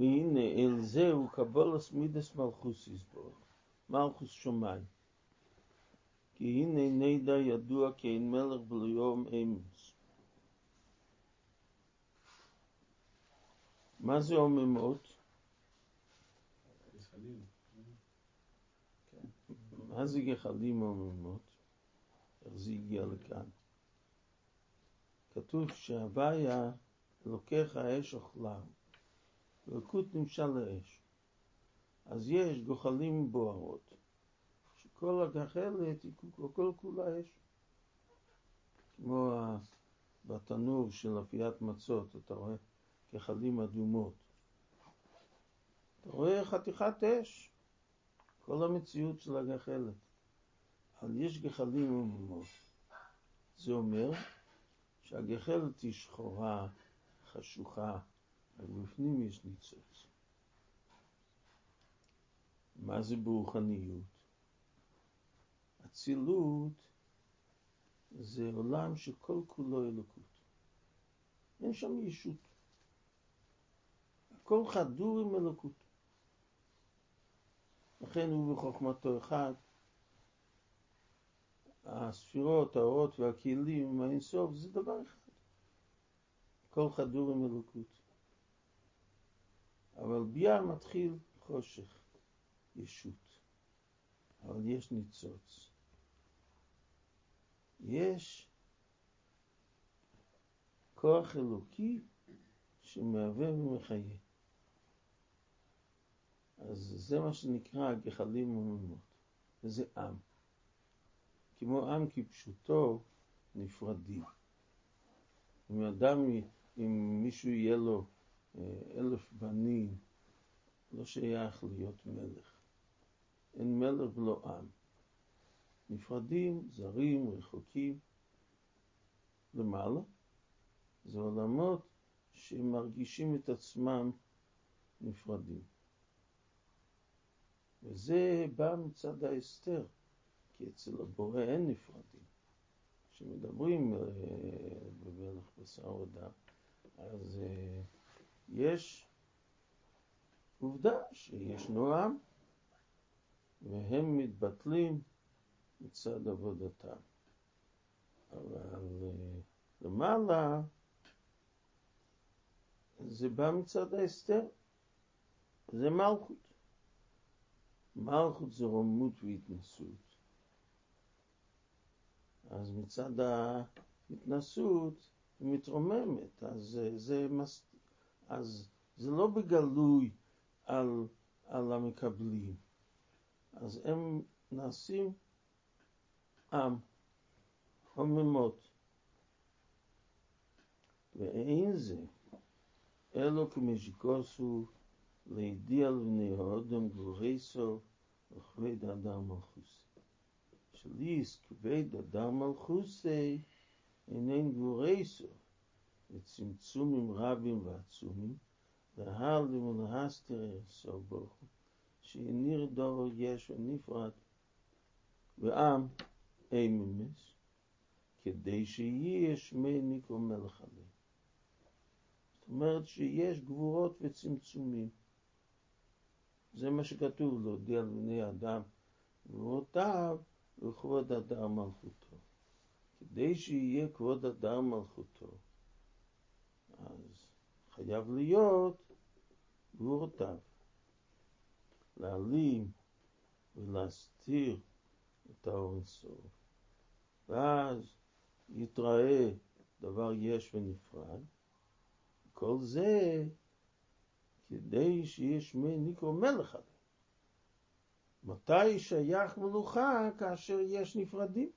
והנה אל זהו קבולס מידס מלכוס יסבור, מלכוס שמיים. כי הנה נדע ידוע כי אין מלך בליום אמוס. מה זה עוממות? מה זה גחלים עוממות? איך זה הגיע לכאן? כתוב שהוויה לוקח האש אוכלם, ואלוקות נמשל לאש. אז יש גוחלים בוערות, שכל הגחלת היא כל- כולה אש. כמו בתנור של אפיית מצות, אתה רואה גחלים אדומות. אתה רואה חתיכת אש, כל המציאות של הגחלת. אבל יש גחלים עמומות. זה אומר שהגחלת היא שחורה, חשוכה, אבל בפנים יש ניצוץ. מה זה ברוחניות? אצילות זה עולם שכל כולו אלוקות. אין שם ישות. הכל חדור עם אלוקות. לכן הוא בחוכמתו אחד. הספירות, האורות והכלים האינסוף זה דבר אחד. הכל חדור עם אלוקות. אבל ביאה מתחיל חושך, ישות. אבל יש ניצוץ. יש כוח אלוקי שמהווה ומחיה. אז זה מה שנקרא גחלים וממות, וזה עם. כמו עם כפשוטו נפרדים. אם אדם, אם מישהו יהיה לו אלף בנים, לא שייך להיות מלך. אין מלך ולא עם. נפרדים, זרים, רחוקים. למעלה, זה עולמות שמרגישים את עצמם נפרדים. וזה בא מצד ההסתר, כי אצל הבורא אין נפרדים. כשמדברים אה, במלך בשר ודם, אז אה, יש עובדה שישנו עם, והם מתבטלים מצד עבודתם. אבל אה, למעלה זה בא מצד ההסתר, זה מלכות. מלכות זה רוממות והתנסות. אז מצד ההתנסות היא מתרוממת, אז זה, זה, מס... אז זה לא בגלוי על, על המקבלים, אז הם נעשים עם, חוממות. ואין זה, אלו כמשיקוסו לידיע לבני האודם גבורסו וכבד אדם מלכוסי. שליס כבד אדם מלכוסי אינן גבורסו וצמצומים רבים ועצומים, להעלים ולהסתר סוף ברוך הוא, שהניר דורו יש ונפרד, ועם איממס, כדי שיהיה שמי ניקו מלך עליהם. זאת אומרת שיש גבורות וצמצומים. זה מה שכתוב, להודיע לבני אדם גבורותיו וכבוד אדם מלכותו. כדי שיהיה כבוד אדם מלכותו, חייב להיות גבורותיו. להעלים ולהסתיר את האור אינסוף. ואז יתראה דבר יש ונפרד. כל זה כדי שיש מי נקרא מלך עליהם. מתי שייך מלוכה כאשר יש נפרדים?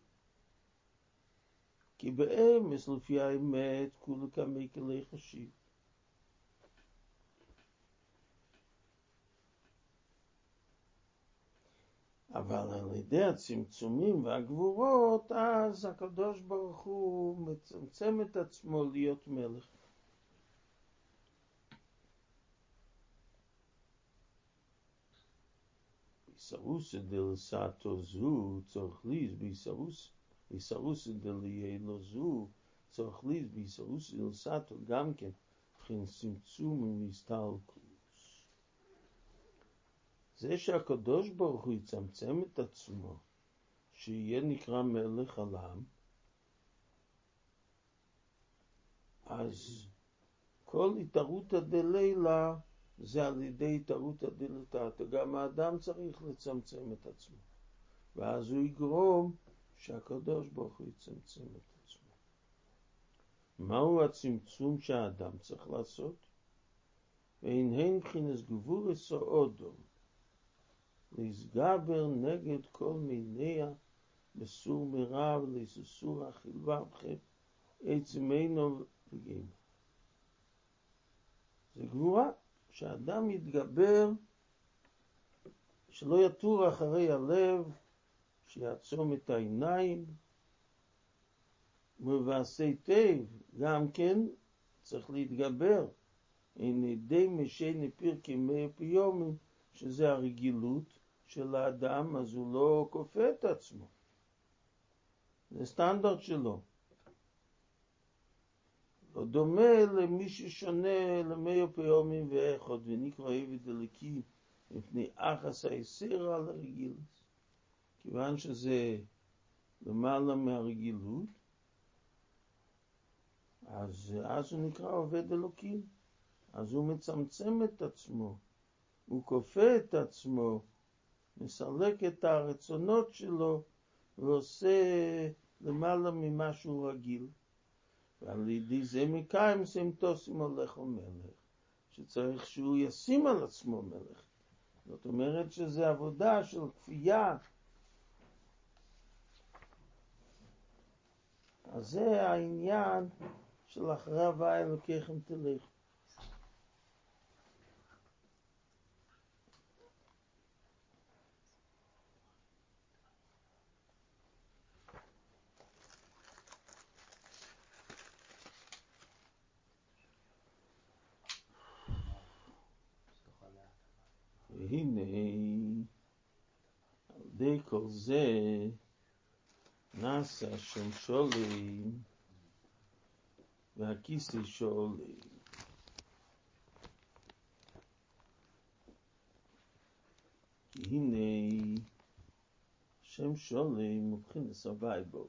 כי באמס לפי האמת כולו כמי כלי חשיב. אבל על ידי הצמצומים והגבורות, אז הקדוש ברוך הוא מצמצם את עצמו להיות מלך. ביסרוסא דלסתו זו צורך ליז ביסרוסא דליה לו זו צורך ליז ביסרוסא דלסתו גם כן מבחינת צמצום ומסתלקות. זה שהקדוש ברוך הוא יצמצם את עצמו, שיהיה נקרא מלך עולם, אז כל התערותא דלילה זה על ידי התערותא דלתתא. גם האדם צריך לצמצם את עצמו, ואז הוא יגרום שהקדוש ברוך הוא יצמצם את עצמו. מהו הצמצום שהאדם צריך לעשות? ואין הן מבחינת גבורס או אודום. להסגבר נגד כל מיניה בסור מרב לססור החילבה בכם עצמנו וגימה. זה גבורה, שאדם יתגבר, שלא יתור אחרי הלב, שיעצום את העיניים, ובעשה היטב, גם כן צריך להתגבר. אין ידי משי נפיר כמי פיומים, שזה הרגילות, של האדם, אז הוא לא כופה את עצמו. זה סטנדרט שלו. לא דומה למי ששונה למאיר פיומים ואיכות, ונקרא עבד אליקי מפני אחס היסר על הרגילות. כיוון שזה למעלה מהרגילות, אז, אז הוא נקרא עובד אלוקים. אז הוא מצמצם את עצמו, הוא כופה את עצמו מסלק את הרצונות שלו ועושה למעלה ממה שהוא רגיל. ועל ידי זה מקיים סמטוסים הולך ומלך, שצריך שהוא ישים על עצמו מלך. זאת אומרת שזה עבודה של כפייה. אז זה העניין של אחריו האלוקיכם תלך. כל זה נעשה שם שולים והכיסי שולים. כי הנה שם שולים מבחין לסבי בו.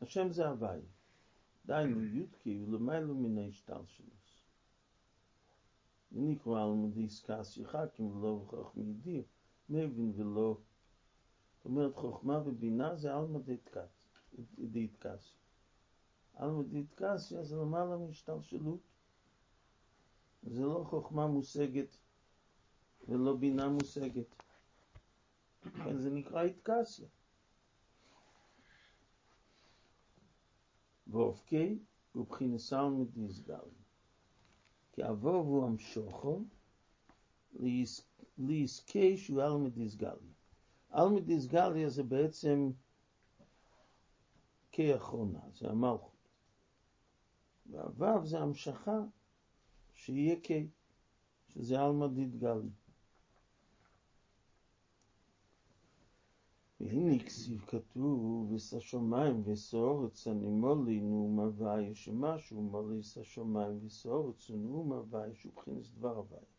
השם זה הווי. דיינו יודקי ולמיילו מן ההשתל שלו. על מדי סקס יחקים ולא בכך מידיר. מבין ולא. זאת אומרת, חוכמה ובינה זה עלמא דאיטקסיה. עלמא דאיטקסיה זה למעלה מהשתלשלות. זה לא חוכמה מושגת ולא בינה מושגת. כן, זה נקרא איטקסיה. ואופקי, ובבחינס אלמא דיסגלי. כי אבוב הוא המשוכו לעסקי שהוא אלמא דיסגלי. אלמא דיסגלי זה בעצם כאחרונה, זה המלכות. והוו זה המשכה שיהיה קיי, שזה עלמא דיתגלי. והנה כסיב כתוב, ושמיים וסורץ הנימולי נאום הוויה, שמשהו מוליס השמיים וסורץ ונאום הוויה, שהוא בכנס דבר הוויה.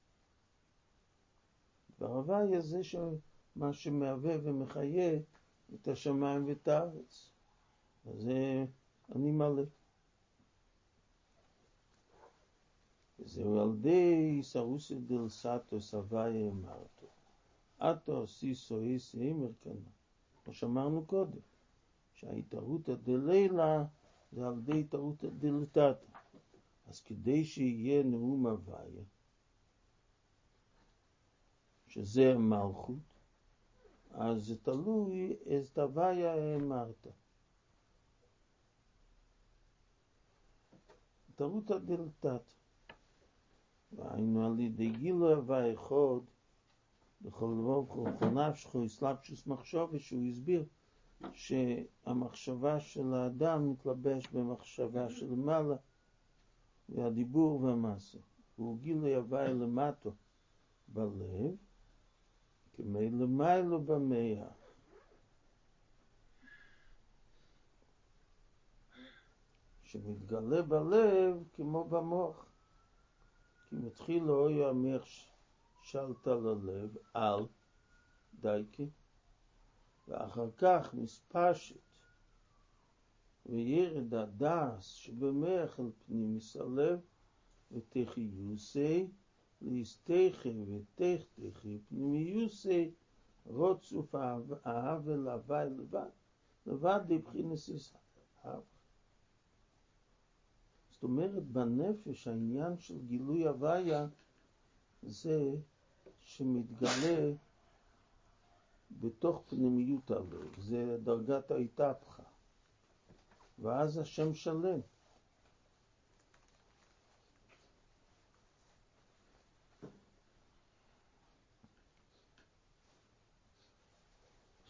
דבר הוויה זה מה שמהווה ומחיה את השמיים ואת הארץ. אז זה אני מלא. וזהו על די סרוסי דל סאטו סבייה אמרתו. אתו סיסו איסי אימר כנה. כמו שאמרנו קודם, שההתערותא דלילה זה על די התערותא דלתתא. אז כדי שיהיה נאום הוויה, שזה המלכות, אז זה תלוי איזה הוויה אמרת. התערותא דלתתא. והיינו על ידי גילו הווה אחד, בכל רוב כל נפשך אסלאפשוס מחשבה, שהוא הסביר שהמחשבה של האדם מתלבש במחשבה של מעלה, והדיבור והמעשה. והוא גילו הווה למטו בלב, כמי למיילו במאה. שמתגלה בלב כמו במוח. כי מתחיל אוי המח שלטה ללב על דייקי, ואחר כך מספשת וירד הדס שבמח אל פנימיס הלב ותחיוסי להסתכי ותכתכי פנימיוסי רוצוף האבל הווי לבד, לבד דבחינס האב. זאת אומרת, בנפש העניין של גילוי הוויה זה שמתגלה בתוך פנימיות הלב, זה דרגת ההתהפכה, ואז השם שלם.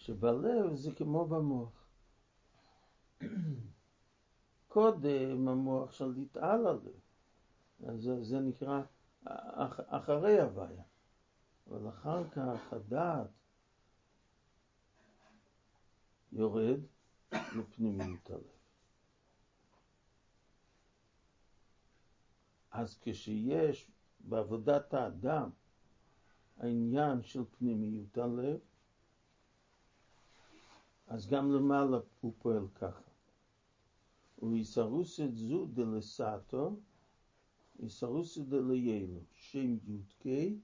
שבלב זה כמו במוח. קודם המוח של להתעל עליו. אז זה, זה נקרא אח, אחרי הוויה. אבל אחר כך הדעת יורד לפנימיות הלב. אז כשיש בעבודת האדם העניין של פנימיות הלב, אז גם למעלה הוא פועל ככה. ויסרוסת זו דלסאטו, יסרוסת דליילו, שם יודקי,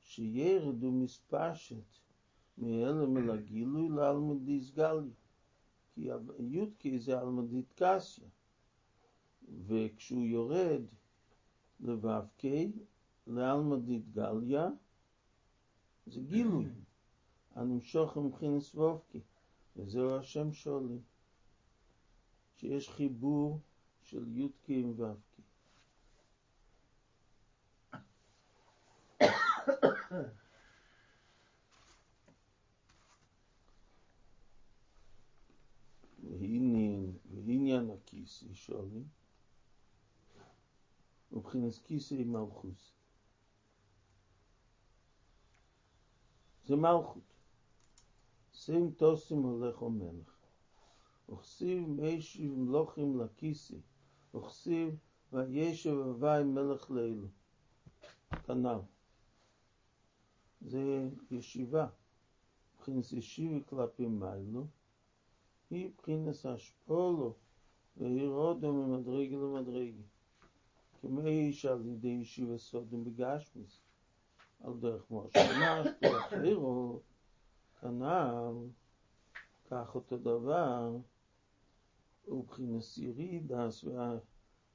שירדו מספשת מאלם אל הגילוי לאלמדיס גלי. כי יודקי זה אלמדית קסיה, וכשהוא יורד לו"קי, לאלמדית גליה, זה גילוי, הנמשוך מבחינס ו"קי, וזהו השם שואלים. שיש חיבור של י"ק עם ו"ק. ועניין הכיסא שואלים, ובחינת כיסא עם מלכוס. זה מלכות. שים תוסים הולך ומלך. וכסיב מיישיב מלוכים לכיסי, וכסיב וישב הווי מלך לאלו. כנ"ל. זה ישיבה. מבחינת ישיבי כלפי מיילו, היא מבחינת השפולו והירודו ממדרגי למדרגי. שעל ידי ישיבה סודם בגשמיס, על דרך מושמש, דרך חירו, כנ"ל, כך אותו דבר, ובחינס ירידס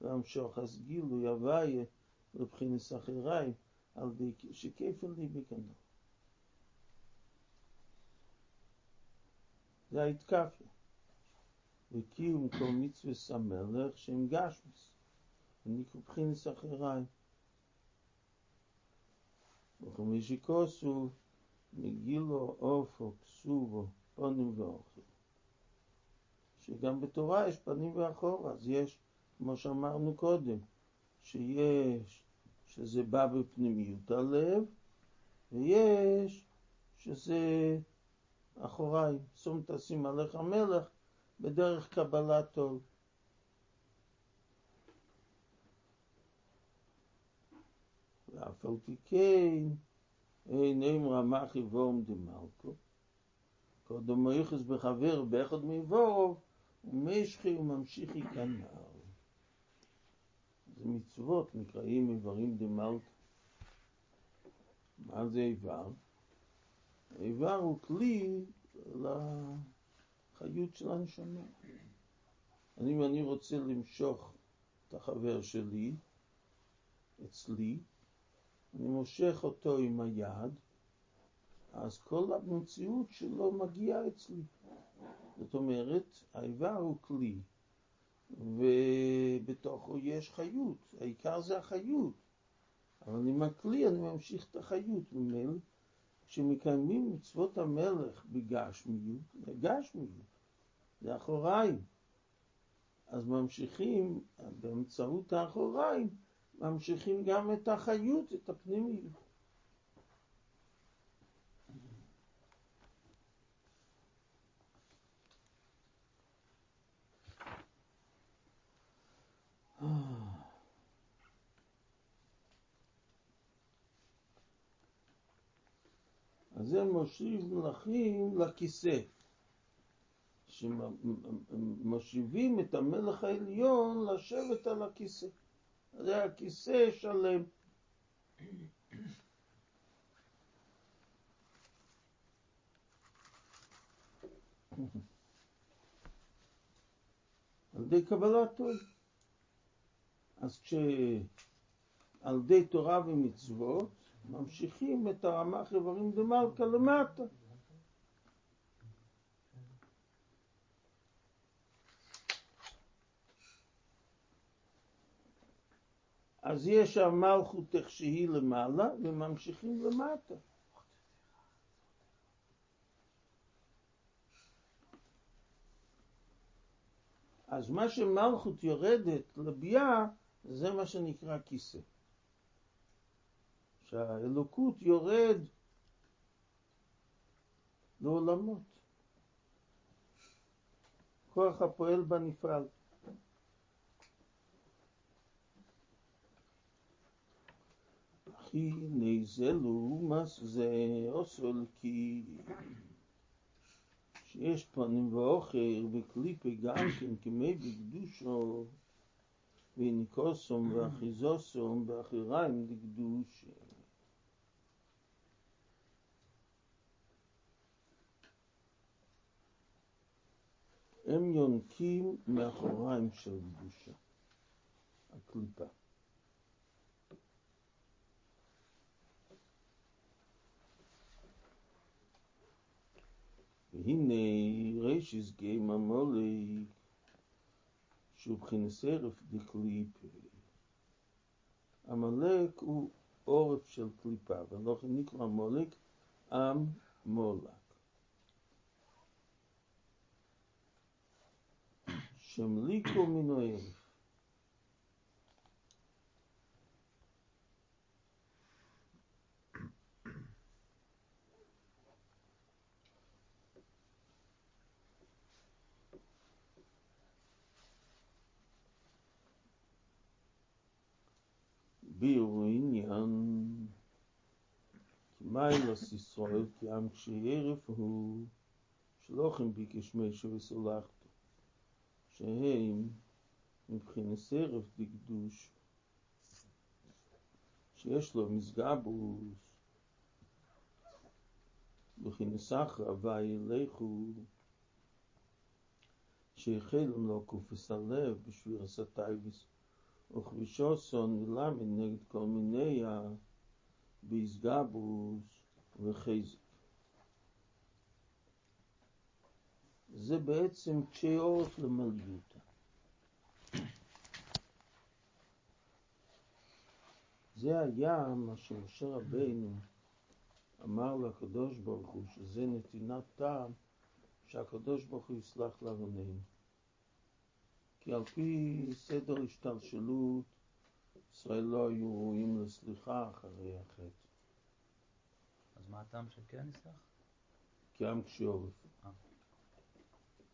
והמשוך אז גילוי הוויה לבחינס אחריי על די שכפל לי בקנו. זה ההתקפיה. וקיום כל מצווה המלך שהם גשמיס, ונקרא בחינס אחריים. וכמשיקוסו מגילו אופו כסובו פנים ואוכל. שגם בתורה יש פנים ואחור, אז יש, כמו שאמרנו קודם, שיש, שזה בא בפנימיות הלב, ויש שזה אחוריים, שום תשים עליך מלך בדרך קבלת עול. ואף על פי כן, אין אמרה מחי וורם דמלכו, קודם מויכס בחבר באחד מבורוב, ומשכי וממשיכי כנר. זה מצוות נקראים איברים דמלכו. מה זה איבר? האיבר הוא כלי לחיות של הנשמה. אם אני רוצה למשוך את החבר שלי אצלי, אני מושך אותו עם היד, אז כל המציאות שלו מגיעה אצלי. זאת אומרת, האיבר הוא כלי, ובתוכו יש חיות, העיקר זה החיות. אבל עם הכלי אני ממשיך את החיות ממילא. כשמקיימים מצוות המלך בגשמיות, זה גשמיות, זה אחוריים. אז ממשיכים, באמצעות האחוריים, ממשיכים גם את החיות, את הפנימיות. אז זה מושיב מלכים לכיסא. שמושיבים את המלך העליון לשבת על הכיסא. זה הכיסא שלם. על ידי קבלת עול. אז כשעל ידי תורה ומצוות ממשיכים את הרמ"ח איברים דמלכה למטה. אז יש המלכות איך שהיא למעלה וממשיכים למטה. אז מה שמלכות יורדת לביאה זה מה שנקרא כיסא. שהאלוקות יורד לעולמות. כוח הפועל בנפעל. הנה זה לעומס זה אוסול כי שיש פנים ואוכר וקליפי גם כן כמי בקדושו וניקוסום ואחיזוסום ואחיריים לקדושה. הם יונקים מאחוריים של קדושה, הקליפה. והנה רישיס גיימא מולק שהוא מבחינת ערף דקליפה. עמלק הוא עורף של קליפה, ולכן נקרא מולק עם מולק. שמליקו מן. מיילס ישראל כי עם כשערף הוא שלוחם ביקש משהו וסולחתו שהם מבחינת ערף דקדוש שיש לו מסגבוס מבחינת סחרא וילכו שהחלם לו קופס הלב בשביל הסטייבס וכבישוסון ולמד נגד כל מיני באיסגבוס וחזק. זה בעצם קשי עורף למליותא. זה היה מה שמשה רבינו אמר לקדוש ברוך הוא, שזה נתינת טעם, שהקדוש ברוך הוא יסלח לעווננו. כי על פי סדר השתלשלות, ישראל לא היו ראויים לסליחה אחרי החטא. מה הטעם שכן יסלח? כי עם קשי עורף. אה.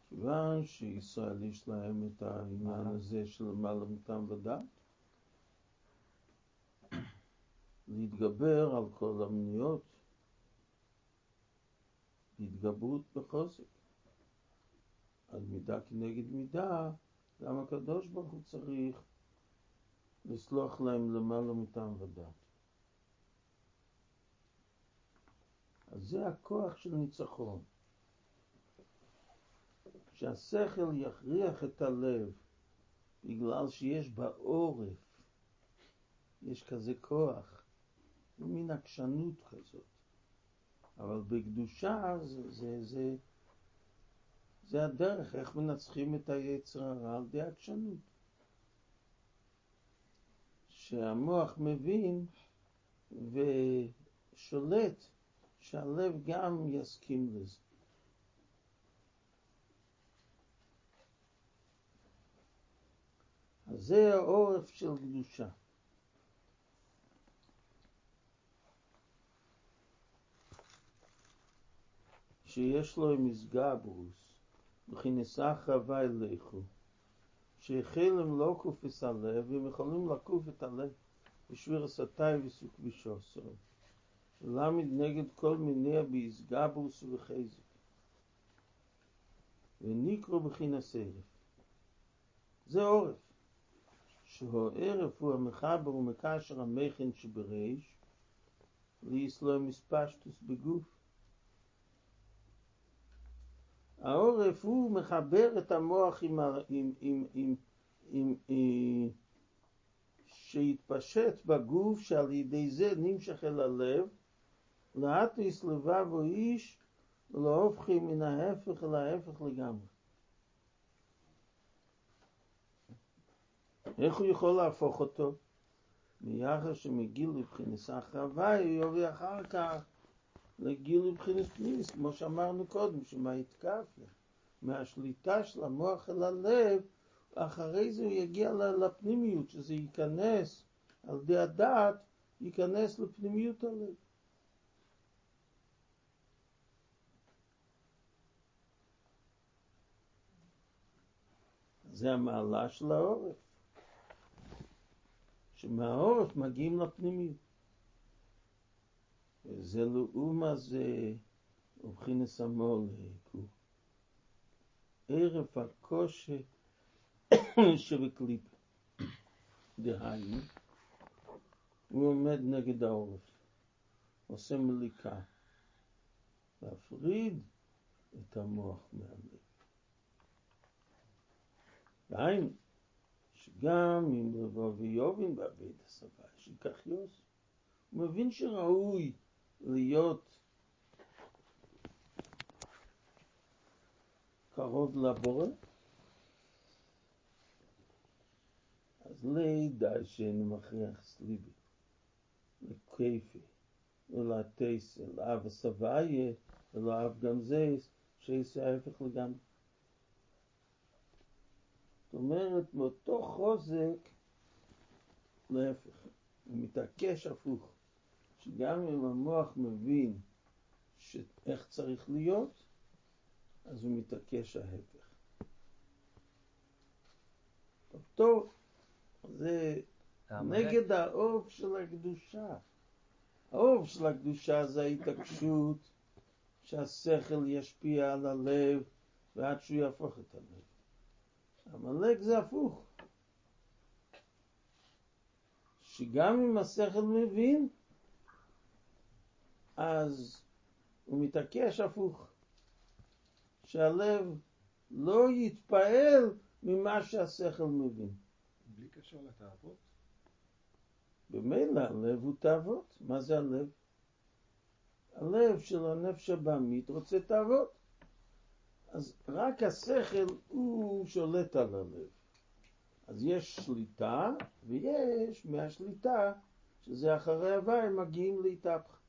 כיוון שישראל יש להם את העניין הזה של למעלה מטעם ודעת, להתגבר על כל המניות, התגברות בחוזק. על מידה כנגד מידה, גם הקדוש ברוך הוא צריך לסלוח להם למעלה מטעם ודעת. זה הכוח של ניצחון. שהשכל יכריח את הלב בגלל שיש בעורף, יש כזה כוח, מין עקשנות כזאת. אבל בקדושה זה, זה, זה, זה הדרך, איך מנצחים את היצר הרע על ידי עקשנות. שהמוח מבין ושולט שהלב גם יסכים לזה. אז זה העורף של קדושה. שיש לו מסגברוס, וכנסח רבה אליכו, שהחילם לא קופס הלב, והם יכולים לקוף את הלב בשביר הסתי וסוק ושוסר. ולמד נגד כל מניע באיסגברוס ובחזק. וניקרו בחינס ערף. זה עורף. שהוא ערף הוא המחבר ומקשר המכן שבריש, ליסלו מספשטוס בגוף. העורף הוא מחבר את המוח עם, עם, עם, עם, עם, עם שהתפשט בגוף שעל ידי זה נמשך אל הלב, להטיס לבב או איש ולהופכי מן ההפך אל ההפך לגמרי. איך הוא יכול להפוך אותו? מיחד שמגיל לבחינס החרבה, יובי אחר כך לגיל לבחינס פנימיס, כמו שאמרנו קודם, שמההתקפיה, מהשליטה של המוח אל הלב, אחרי זה הוא יגיע לפנימיות, שזה ייכנס על ידי הדעת, ייכנס לפנימיות הלב. זה המעלה של העורף. שמהעורף מגיעים לפנימיות. זה לאומה זה ובחינס המולק הוא ערף הקושי שבקליפה. דהיינו, הוא עומד נגד העורף, עושה מליקה, להפריד את המוח מהלב. דהיינו, שגם אם לבוא ויובין בעבד הסבה, שיקח יוס. הוא מבין שראוי להיות קרוב לבורא, אז לידע שאין מכריח סליבי, לכיפי, ולתסה, לאב הסבייה, ולאב גם זה, שיעשה ההפך לגמרי. זאת אומרת, מאותו חוזק, להפך, הוא מתעקש הפוך, שגם אם המוח מבין איך צריך להיות, אז הוא מתעקש ההפך. טוב, זה נגד האוב של הקדושה. האוב של הקדושה זה ההתעקשות שהשכל ישפיע על הלב ועד שהוא יהפוך את הלב. עמלק זה הפוך. שגם אם השכל מבין, אז הוא מתעקש הפוך. שהלב לא יתפעל ממה שהשכל מבין. בלי קשר לתאוות? במילא הלב הוא תאוות. מה זה הלב? הלב של הנפש הבעמית רוצה תאוות. אז רק השכל הוא שולט על הלב. אז יש שליטה, ויש מהשליטה, שזה אחרי הוואי, מגיעים להתהפך.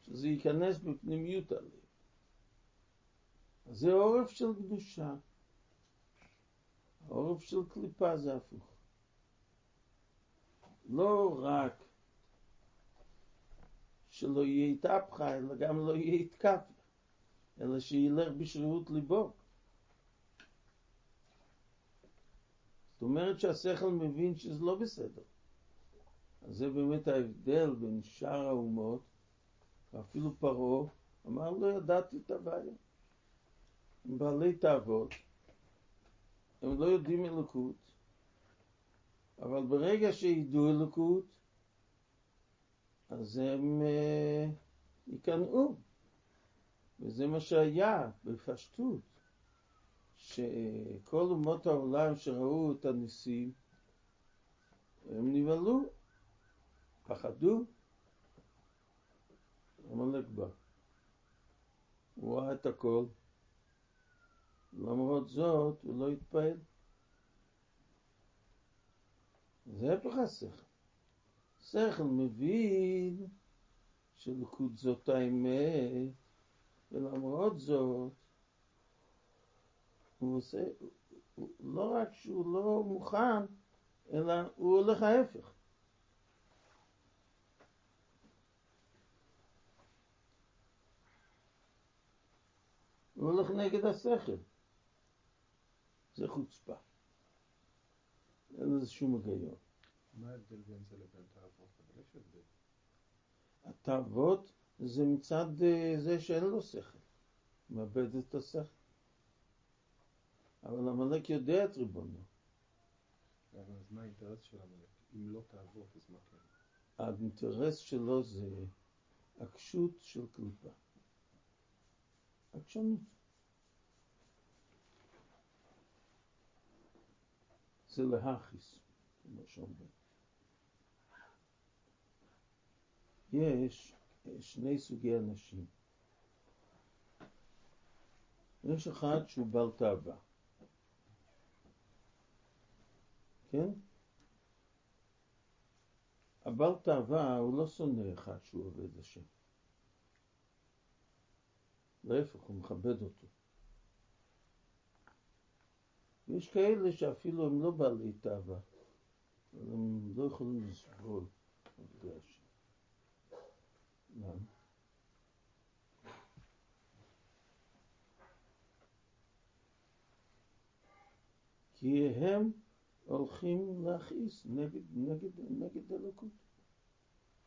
שזה ייכנס בפנימיות הלב. אז זה עורף של קדושה. העורף של קליפה זה הפוך. לא רק שלא יהיה התהפכה, אלא גם לא יהיה התקף, אלא שילך בשרירות ליבו. זאת אומרת שהשכל מבין שזה לא בסדר. אז זה באמת ההבדל בין שאר האומות, ואפילו פרעה אמר לא ידעתי את הבעיה. הם בעלי תאוות, הם לא יודעים אלוקות, אבל ברגע שידעו אלוקות, אז הם אה, ייכנעו. וזה מה שהיה בפשטות, שכל אומות העולם שראו את הניסים, הם נבהלו, פחדו. עמלק בא. הוא ראה את הכל, למרות זאת הוא לא התפעל. זה הפך השכל. שכל מבין שלקות זאת האמת, ולמרות זאת, הוא עושה, לא רק שהוא לא מוכן, אלא הוא הולך ההפך. הוא הולך נגד השכל. זה חוצפה. אין לזה שום היגיון. מה ההבדל בין זה לבין תאוות? אבל יש הבדל. התאוות זה מצד אה, זה שאין לו שכל, מאבד את השכל. אבל עמלק יודע את ריבונו. אבל אז מה האינטרס של עמלק? אם לא תאוות, אז מה כן? האינטרס שלו זה עקשות של קליפה. עקשנות. זה להכיס, כמו שאומרים. יש שני סוגי אנשים. יש אחד שהוא בעל תאווה. כן? הבעל תאווה הוא לא שונא אחד שהוא עובד השם. להפך, הוא מכבד אותו. יש כאלה שאפילו הם לא בעלי תאווה, אבל הם לא יכולים לסבול עובדי השם. למה? כי הם הולכים להכעיס נגד, נגד, נגד אלוקות.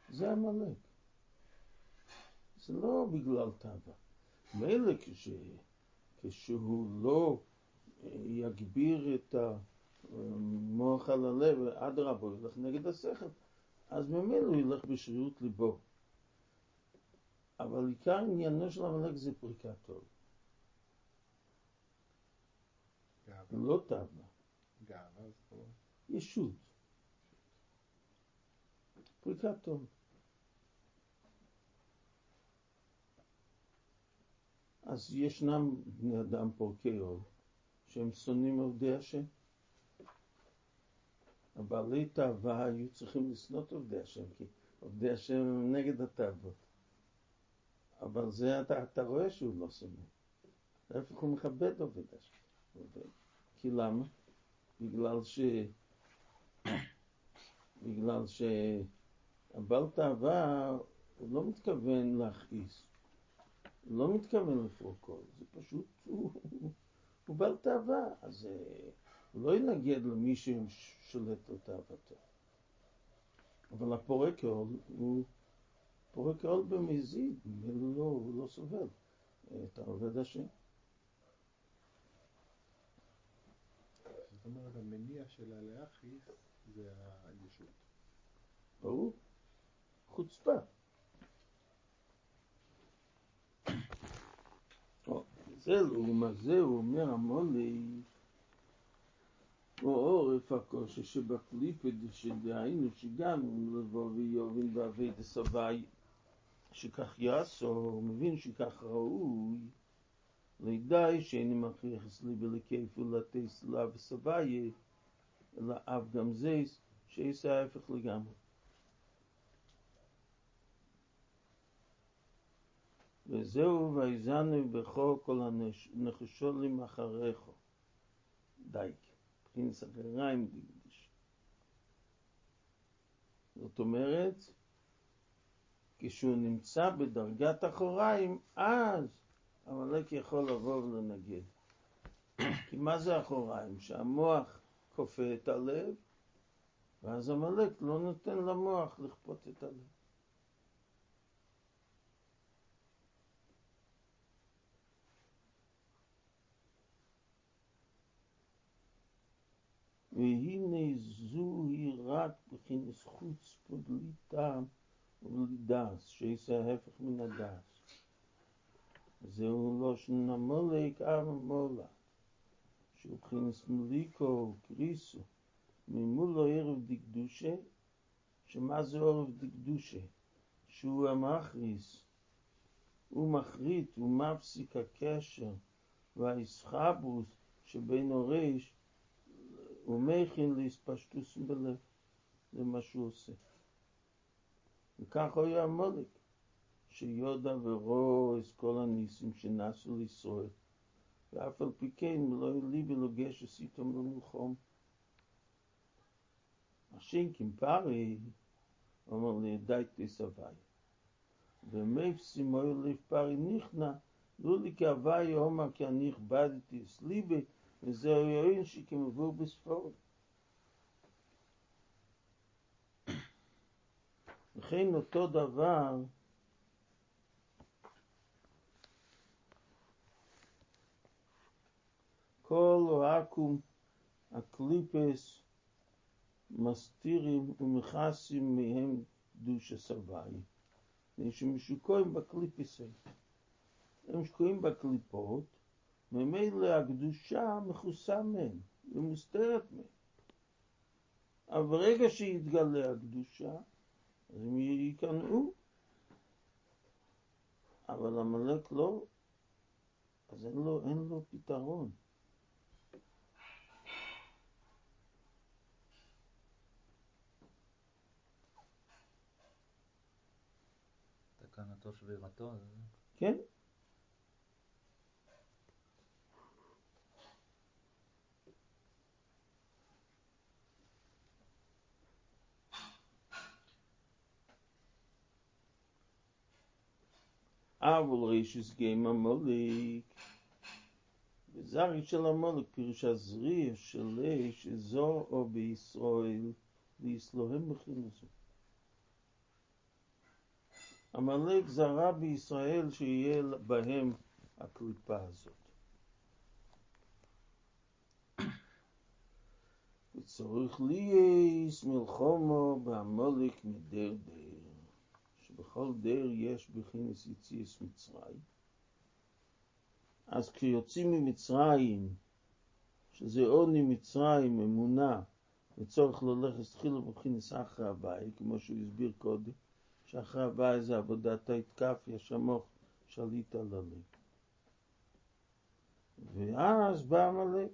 זה עמלק. זה לא בגלל תאווה. מילא כש, כשהוא לא יגביר את המוח על הלב, אדרבה, הוא ילך נגד השכל, אז ממילא הוא ילך בשרירות ליבו. אבל עיקר עניינו של עמלק זה פריקת עול. לא תאווה, גאווה זה פה. ישות. פריקת עול. אז ישנם בני אדם פורקי עול, שהם שונאים עובדי השם. הבעלי תאווה היו צריכים לשנוא את עובדי השם, כי עובדי השם הם נגד התאוות. אבל זה אתה, אתה רואה שהוא לא שונא. להפך הוא מכבד עובד השם. כי למה? בגלל ש... בגלל שהבעל תאווה הוא לא מתכוון להכעיס. הוא לא מתכוון לפרוק קול, זה פשוט, הוא, הוא, בעל תאווה, אז אה, הוא לא ינגד למי ששולט על תאוותו. אבל הפורק הוא פורק עול במזיד, לא, הוא לא סובל את העובד השם. זאת אומרת, המניע שלה להכעיס זה הישות. ברור. חוצפה. זה לעומת זה הוא אומר המולי או עורף הקושי שבקליפת שדהיינו שגם לבוא ויובין ואבי דסבי שכך יעשו, הוא מבין שכך ראוי לידי שאיני מכריח אצלי בלכיף ולתי סלה וסבייה, אלא אף גם זה שיש ההפך לגמרי. וזהו ויזנו בכו כל הנחשולים אחריך. דייק, מבחינת אחריים דקדוש. זאת אומרת, כשהוא נמצא בדרגת אחוריים, אז עמלק יכול לבוא ולנגד. כי מה זה אחוריים? שהמוח כופה את הלב, ואז עמלק לא נותן למוח לכפות את הלב. והנה זוהי רק בכנס חוץ ובלי דס, שיעשה ההפך מן הדס. זהו לא שנמולק עם מולה, שהוא בכנס מליקו קריסו, ממולו ערב דקדושה, שמה זה ערב דקדושה? שהוא המכריס, הוא מחריט, הוא מפסיק הקשר והאיסחברוס שבין הריש הוא מכין להספשטוס בלב, זה מה שהוא עושה. וכך היה המולק, שיודע ורואה את כל הניסים שנעשו לישראל, ואף על פי כן לא ליבי לו גשס איתם למלחום. השינקים פרי, אומר לי, די תסבי. ומפסי מוי לב פרי נכנע, לא לי כהווי אומר כי אני הכבדתי את ליבי, וזהו יועיל שכמבוא בספורת. לכן אותו דבר כל אוהקום הקליפס מסתירים ומכסים מהם קדוש הסבי. שהם משוקעים בקליפס הם שקועים בקליפות, ממילא הקדושה מכוסה מהם, היא מוסתרת מהם. אבל ברגע שיתגלה הקדושה, אז הם ייכנעו. אבל עמלק לא, אז אין לו, אין לו פתרון. תקנתו שבירתו? כן. אבל רישוס גיים המוליק. וזרי של המוליק פירוש הזריע של איש אזור או בישראל ויסלוהם בחינוסו. עמלק זרה בישראל שיהיה בהם הקליפה הזאת. וצריך לייס מלחומו בעמלק מדר דר. שבכל דר יש בכינס יציאס מצרים. אז כשיוצאים ממצרים, שזה עוני מצרים, אמונה, וצורך ללכת תחילו בכינס אחרי הבית, כמו שהוא הסביר קודם, שאחרי הבית זה עבודת ההתקפיה, שמוך שליט על הלב. ואז בא עמלק.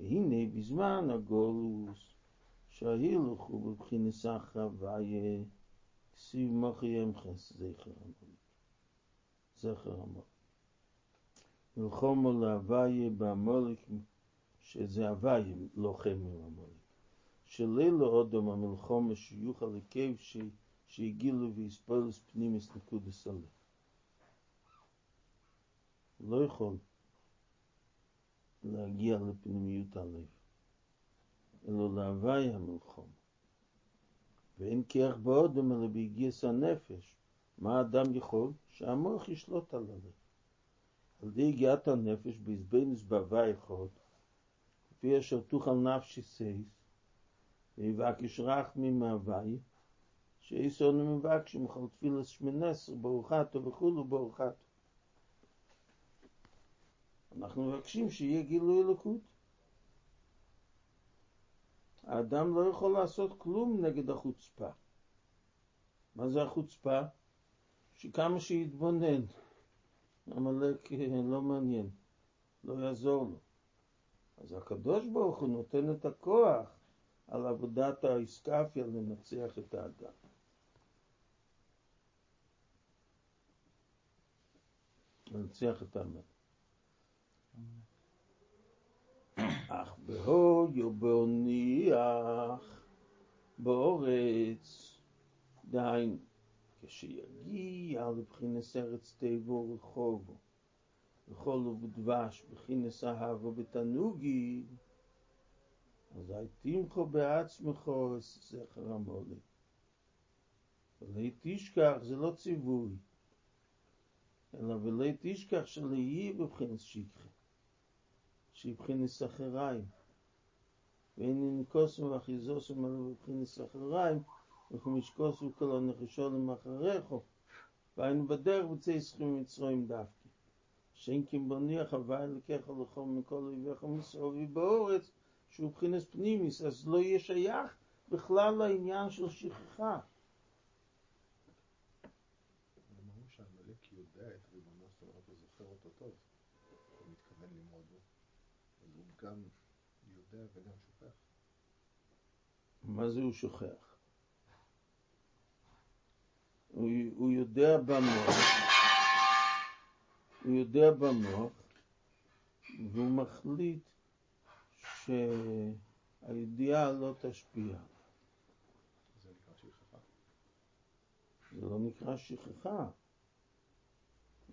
והנה בזמן הגולוס, שההילוך הוא בבחינס החוויה, כסיב מוחי ימחס זכר המולק. זכר המולק. מלחומו להוויה במולק, שזה הוויה לוחם עם המולק. שלילו אודום המלחומה שיוכל לקב שהגילו ויספולס פנימיס נקודס הלב. לא יכול להגיע לפנימיות הלב. אלא להווי המלחום. ואין כיח באודם אלא בהגיעס הנפש. מה האדם יכול? שהמוח ישלוט על הלב. על די הגיעת הנפש בעזבנוס בהווי אחד, כפי אשר תוכל נפשי סייס, ויבקש רחמי מהווי, שאיסונו מבקשים מכל תפילס שמנסר ברוכתו וכולו ברוכתו. אנחנו מבקשים שיהיה גילוי אלוקות. האדם לא יכול לעשות כלום נגד החוצפה. מה זה החוצפה? שכמה שיתבונן, עמלק לא מעניין, לא יעזור לו. אז הקדוש ברוך הוא נותן את הכוח על עבודת האיסקפיה לנצח את האדם. לנצח את האדם. אך בהויו בהוניח באורץ, דהיינו, כשיגיע לבחינס ארץ תיבו רחובו, וכל ובדבש, בחינס אהבו בתנוגי, אזי תמחו בעצמכו זכר המולד. ולא תשכח, זה לא ציווי, אלא ולא תשכח שלא יהיה בבחינס שכחה, שבחינס אחריים. ואין ננקוסם ואחיזוסם אלא בבחינס אחריים, וכמשקוסו כל הנחשונים אחריכו. והיינו בדרך בצי סכום מצרים דווקא. שאין כמבוניח הווי לקח לכו מכל אויביך מסעובי באורץ, שהוא מבחינס פנימיס, אז לא יהיה שייך בכלל לעניין של שכחה. גם יודע וגם שוכח. מה זה הוא שוכח? הוא, הוא יודע במוח, הוא יודע במוח, והוא מחליט שהידיעה לא תשפיע. זה נקרא שכחה. זה לא נקרא שכחה.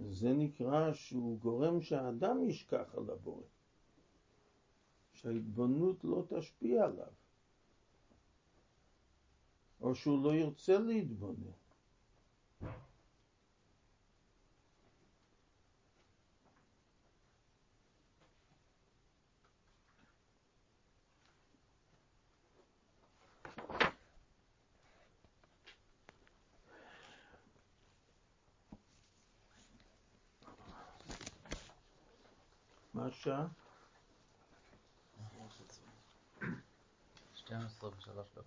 זה נקרא שהוא גורם שהאדם ישכח על הבורא. שההתבוננות לא תשפיע עליו. או שהוא לא ירצה להתבונן. מה השעה? كان الصبح شغال شكرا